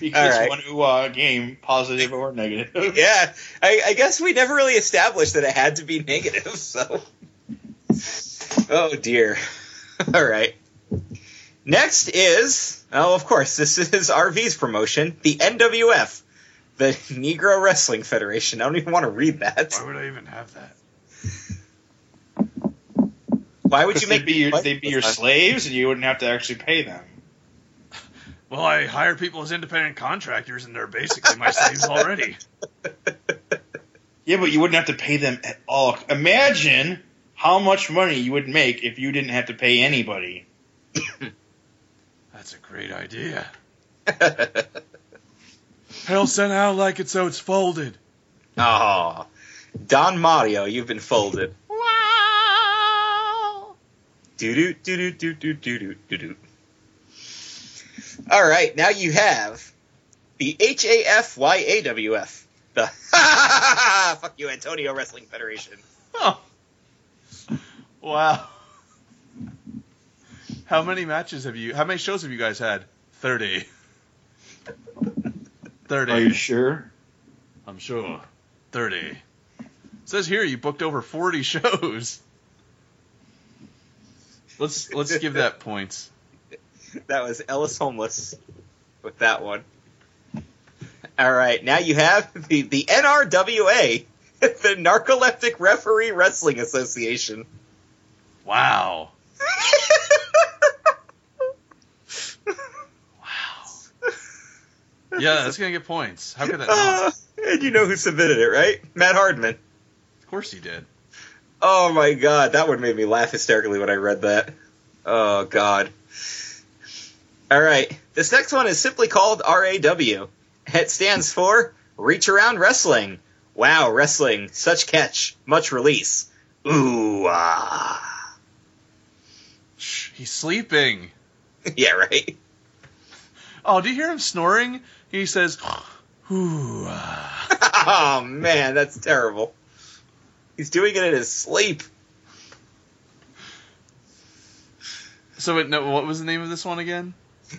He All gets right. one Uad game, positive or negative. Yeah, I, I guess we never really established that it had to be negative. So, oh dear. (laughs) All right. Next is oh, of course, this is RV's promotion, the NWF, the Negro Wrestling Federation. I don't even want to read that. Why would I even have that? Why would you they'd make be your, what? they'd be your slaves, and you wouldn't have to actually pay them. Well, I hire people as independent contractors, and they're basically my slaves already. (laughs) Yeah, but you wouldn't have to pay them at all. Imagine how much money you would make if you didn't have to pay anybody. That's a great idea. (laughs) Hell, send out like it so it's folded. Oh, Don Mario, you've been folded. Wow! Doo doo doo doo doo doo doo doo doo. All right, now you have the HAFYAWF, the (laughs) fuck you Antonio Wrestling Federation. Oh. Wow. How many matches have you? How many shows have you guys had? Thirty. Thirty. Are you sure? I'm sure. Thirty. It says here you booked over forty shows. Let's let's give that points. That was Ellis Homeless with that one. All right, now you have the the NRWA, (laughs) the Narcoleptic Referee Wrestling Association. Wow. Wow. Yeah, that's gonna get points. How could that not? Uh, and you know who submitted it, right? Matt Hardman. Of course he did. Oh my god, that one made me laugh hysterically when I read that. Oh god. All right, this next one is simply called RAW. It stands for Reach Around Wrestling. Wow, wrestling, such catch, much release. Ooh ah. He's sleeping. (laughs) yeah, right. Oh, do you hear him snoring? He says, (sighs) "Ooh." (laughs) ah." oh man, that's terrible. He's doing it in his sleep. So wait, no, what was the name of this one again?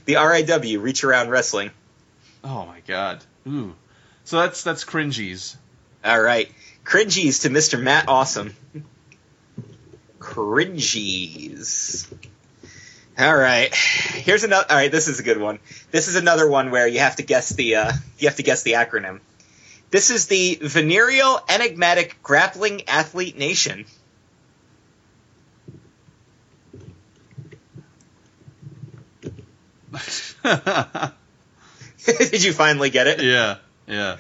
The RIW Reach Around Wrestling. Oh my god. Ooh. So that's that's cringies. All right. Cringies to Mr. Matt Awesome. Cringies. All right. Here's another. All right, this is a good one. This is another one where you have to guess the uh, you have to guess the acronym. This is the Venereal Enigmatic Grappling Athlete Nation. (laughs) Did you finally get it? yeah, yeah.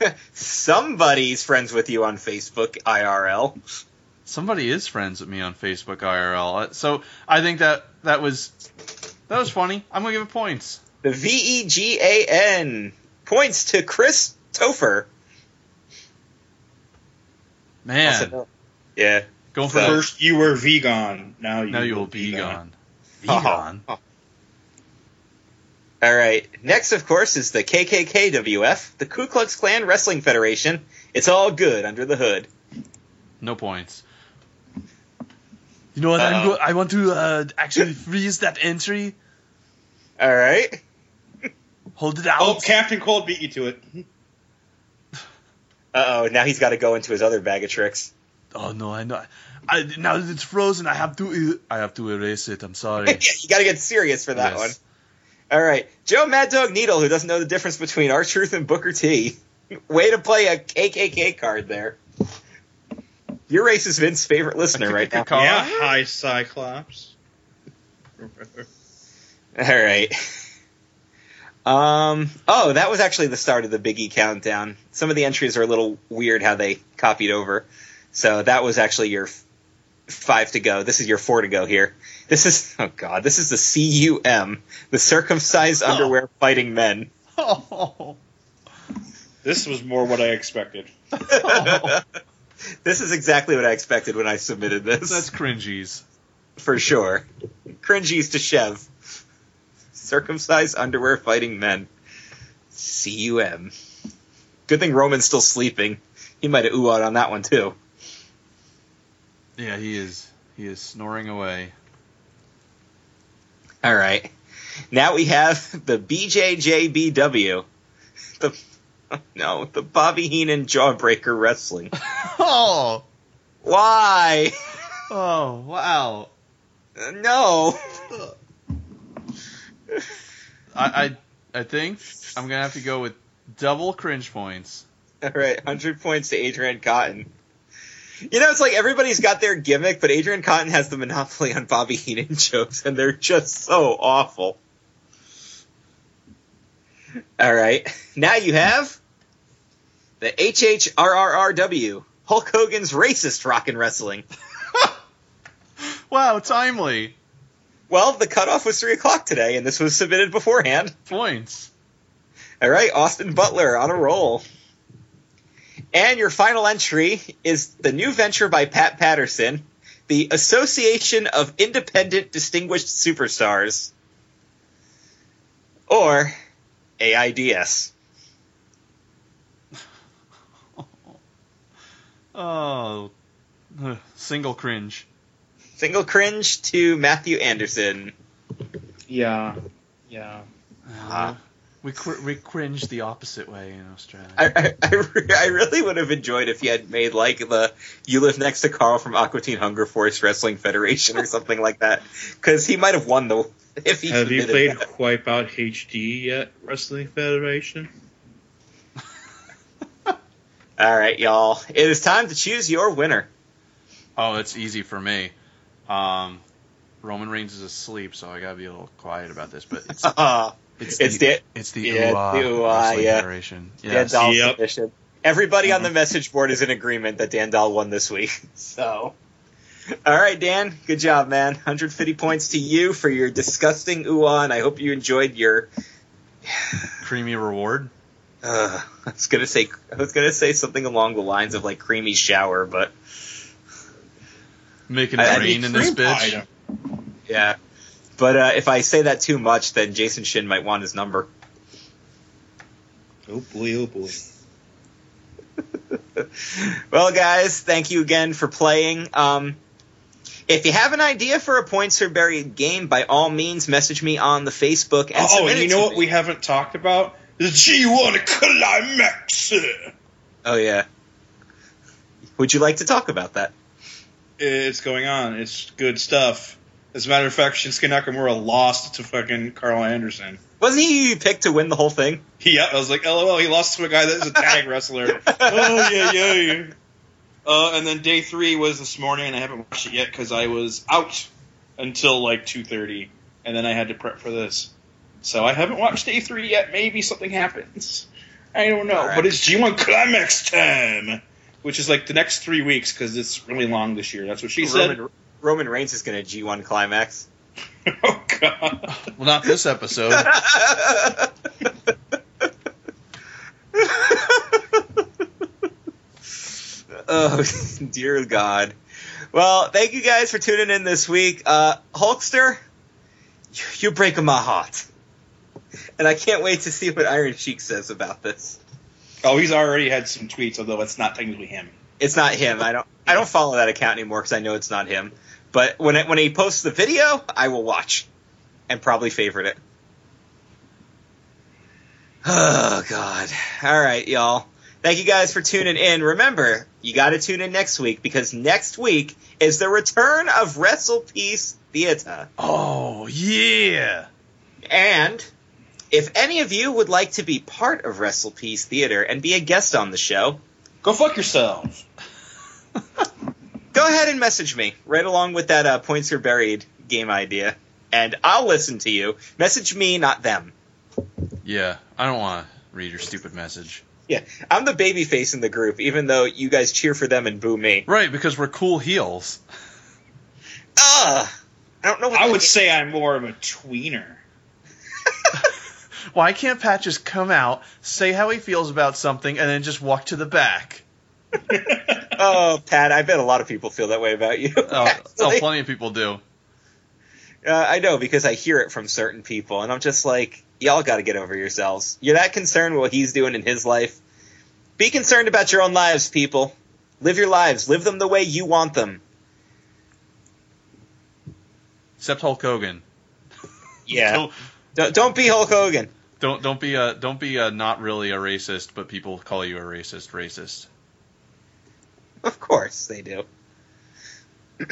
(laughs) Somebody's friends with you on Facebook IRL. Somebody is friends with me on Facebook IRL. Uh, so I think that that was that was funny. I'm gonna give it points. The V E G A N points to Chris Topher. Man, Yeah. going for So- the First you were vegan, now you now you will (laughs) be gone. Vegan. Oh. All right. Next, of course, is the KKKWF, the Ku Klux Klan Wrestling Federation. It's all good under the hood. No points. You know what? I'm go- I want to uh, actually (laughs) freeze that entry. All right. Hold it out. Oh, Captain Cold beat you to it. (laughs) Uh oh. Now he's got to go into his other bag of tricks. Oh no, I know. I, now that it's frozen, I have to. I have to erase it. I'm sorry. (laughs) yeah, you got to get serious for that Yes. one. All right. Joe Mad Dog Needle, who doesn't know the difference between R-Truth and Booker T. Way to play a KKK card there. Your race is Vince's favorite listener right now. Car? Yeah, hi Cyclops. (laughs) All right. Um. Oh, that was actually the start of the Biggie countdown. Some of the entries are a little weird how they copied over. So that was actually your f- five to go. This is your four to go here. This is (laughs) oh god. This is the CUM, the circumcised Oh. underwear fighting men. Oh. (laughs) This was more what I expected. (laughs) This is exactly what I expected when I submitted this. That's cringies. for sure. Cringies to Chev. Circumcised underwear fighting men. CUM. Good thing Roman's still sleeping. He might have ooh on that one too. Yeah, he is. He is snoring away. All right. Now we have the BJJBW. The (laughs) no, the Bobby Heenan Jawbreaker Wrestling. (laughs) Oh. Why? (laughs) Oh. Wow. Uh, No. I, I I think I'm gonna have to go with double cringe points. All right, hundred points to Adrian Cotton. You know, it's like everybody's got their gimmick, but Adrian Cotton has the monopoly on Bobby Heenan jokes, and they're just so awful. All right, now you have the HHRRRW, Hulk Hogan's racist rock and wrestling. (laughs) Wow, timely Well, the cutoff was three o'clock today, and this was submitted beforehand. points. All right, Austin Butler on a roll. And your final entry is the new venture by Pat Patterson, the Association of Independent Distinguished Superstars, or AIDS. (laughs) Oh, single cringe. Single cringe to Matthew Anderson. Yeah. Yeah. Ah. We cr- we cringe the opposite way in Australia. I, I, I, re- I really would have enjoyed if you had made like the you live next to Carl from Aqua Teen Hunger Force Wrestling Federation or something like that, because he might have won the if he Have you played that. Wipeout HD yet, Wrestling Federation? (laughs) All right, y'all. It is time to choose your winner. Oh, it's easy for me. Um, Roman Reigns is asleep, so I gotta be a little quiet about this. But it's (laughs) Uh, it's, It's the, the- it's the yeah, UA the UA, Wrestling yeah. Federation. Dan Dahl Yep. Everybody on the message board is in agreement that Dan Dahl won this week. (laughs) So, all right, Dan, good job, man. 150 points to you for your disgusting ooh and I hope you enjoyed your Creamy reward. Uh, I was gonna say I was gonna say something along the lines of like creamy shower, but Making it I rain in this bitch. yeah. But uh, if I say that too much, then Jason Shin might want his number. Oh boy, oh boy. well, guys, thank you again for playing. Um, if you have an idea for a points or buried game, by all means, message me on the Facebook. And Oh, and you know what me. we haven't talked about? The G1 Climax. Oh yeah. Would you like to talk about that? It's going on. It's good stuff. As a matter of fact, Shinsuke Nakamura lost to fucking Karl Anderson. Wasn't he picked to win the whole thing? Yeah, I was like, lol, he lost to a guy that is a tag (laughs) wrestler. oh, yeah, yeah, yeah. Uh, and then day three was this morning, and I haven't watched it yet because I was out until like 2.30, and then I had to prep for this. So I haven't watched day three yet. Maybe something happens. I don't know. All right. But it's G1 Climax time, which is like the next three weeks because it's really long this year. That's what she said. Roman, Roman Reigns is going to G1 climax. (laughs) oh, God. Well, not this episode. (laughs) (laughs) oh, (laughs) dear God. Well, thank you guys for tuning in this week. Uh, Hulkster, you- you're breaking my heart. And I can't wait to see what Iron Sheik says about this. Oh, he's already had some tweets, although it's not technically him. It's not him. I don't. I don't follow that account anymore because I know it's not him. But when it, when he posts the video, I will watch and probably favorite it. (sighs) Oh God! All right, y'all. Thank you guys for tuning in. Remember, you got to tune in next week because next week is the return of Wrestle Peace Theater. oh yeah. And if any of you would like to be part of Wrestle Peace Theater and be a guest on the show, Go fuck yourself. (laughs) go ahead and message me right along with that uh, points are buried game idea, and I'll listen to you. Message me, not them. Yeah, I don't want to read your stupid message. (laughs) Yeah, I'm the baby face in the group, even though you guys cheer for them and boo me. Right, because we're cool heels. Ugh! I don't know. What I the- would say I'm more of a tweener. (laughs) Why can't Pat just come out, say how he feels about something, and then just walk to the back? (laughs) Oh, Pat, I bet a lot of people feel that way about you. Oh, oh plenty of people do. Uh, I know because I hear it from certain people, and I'm just like, y'all got to get over yourselves. You're that concerned with what he's doing in his life. Be concerned about your own lives, people. Live your lives. Live them the way you want them. Except Hulk Hogan. (laughs) Yeah. Don't Don't, don't be Hulk Hogan. don't, don't be a don't be a not really a racist, but people call you a racist racist. Of course they do. (clears throat)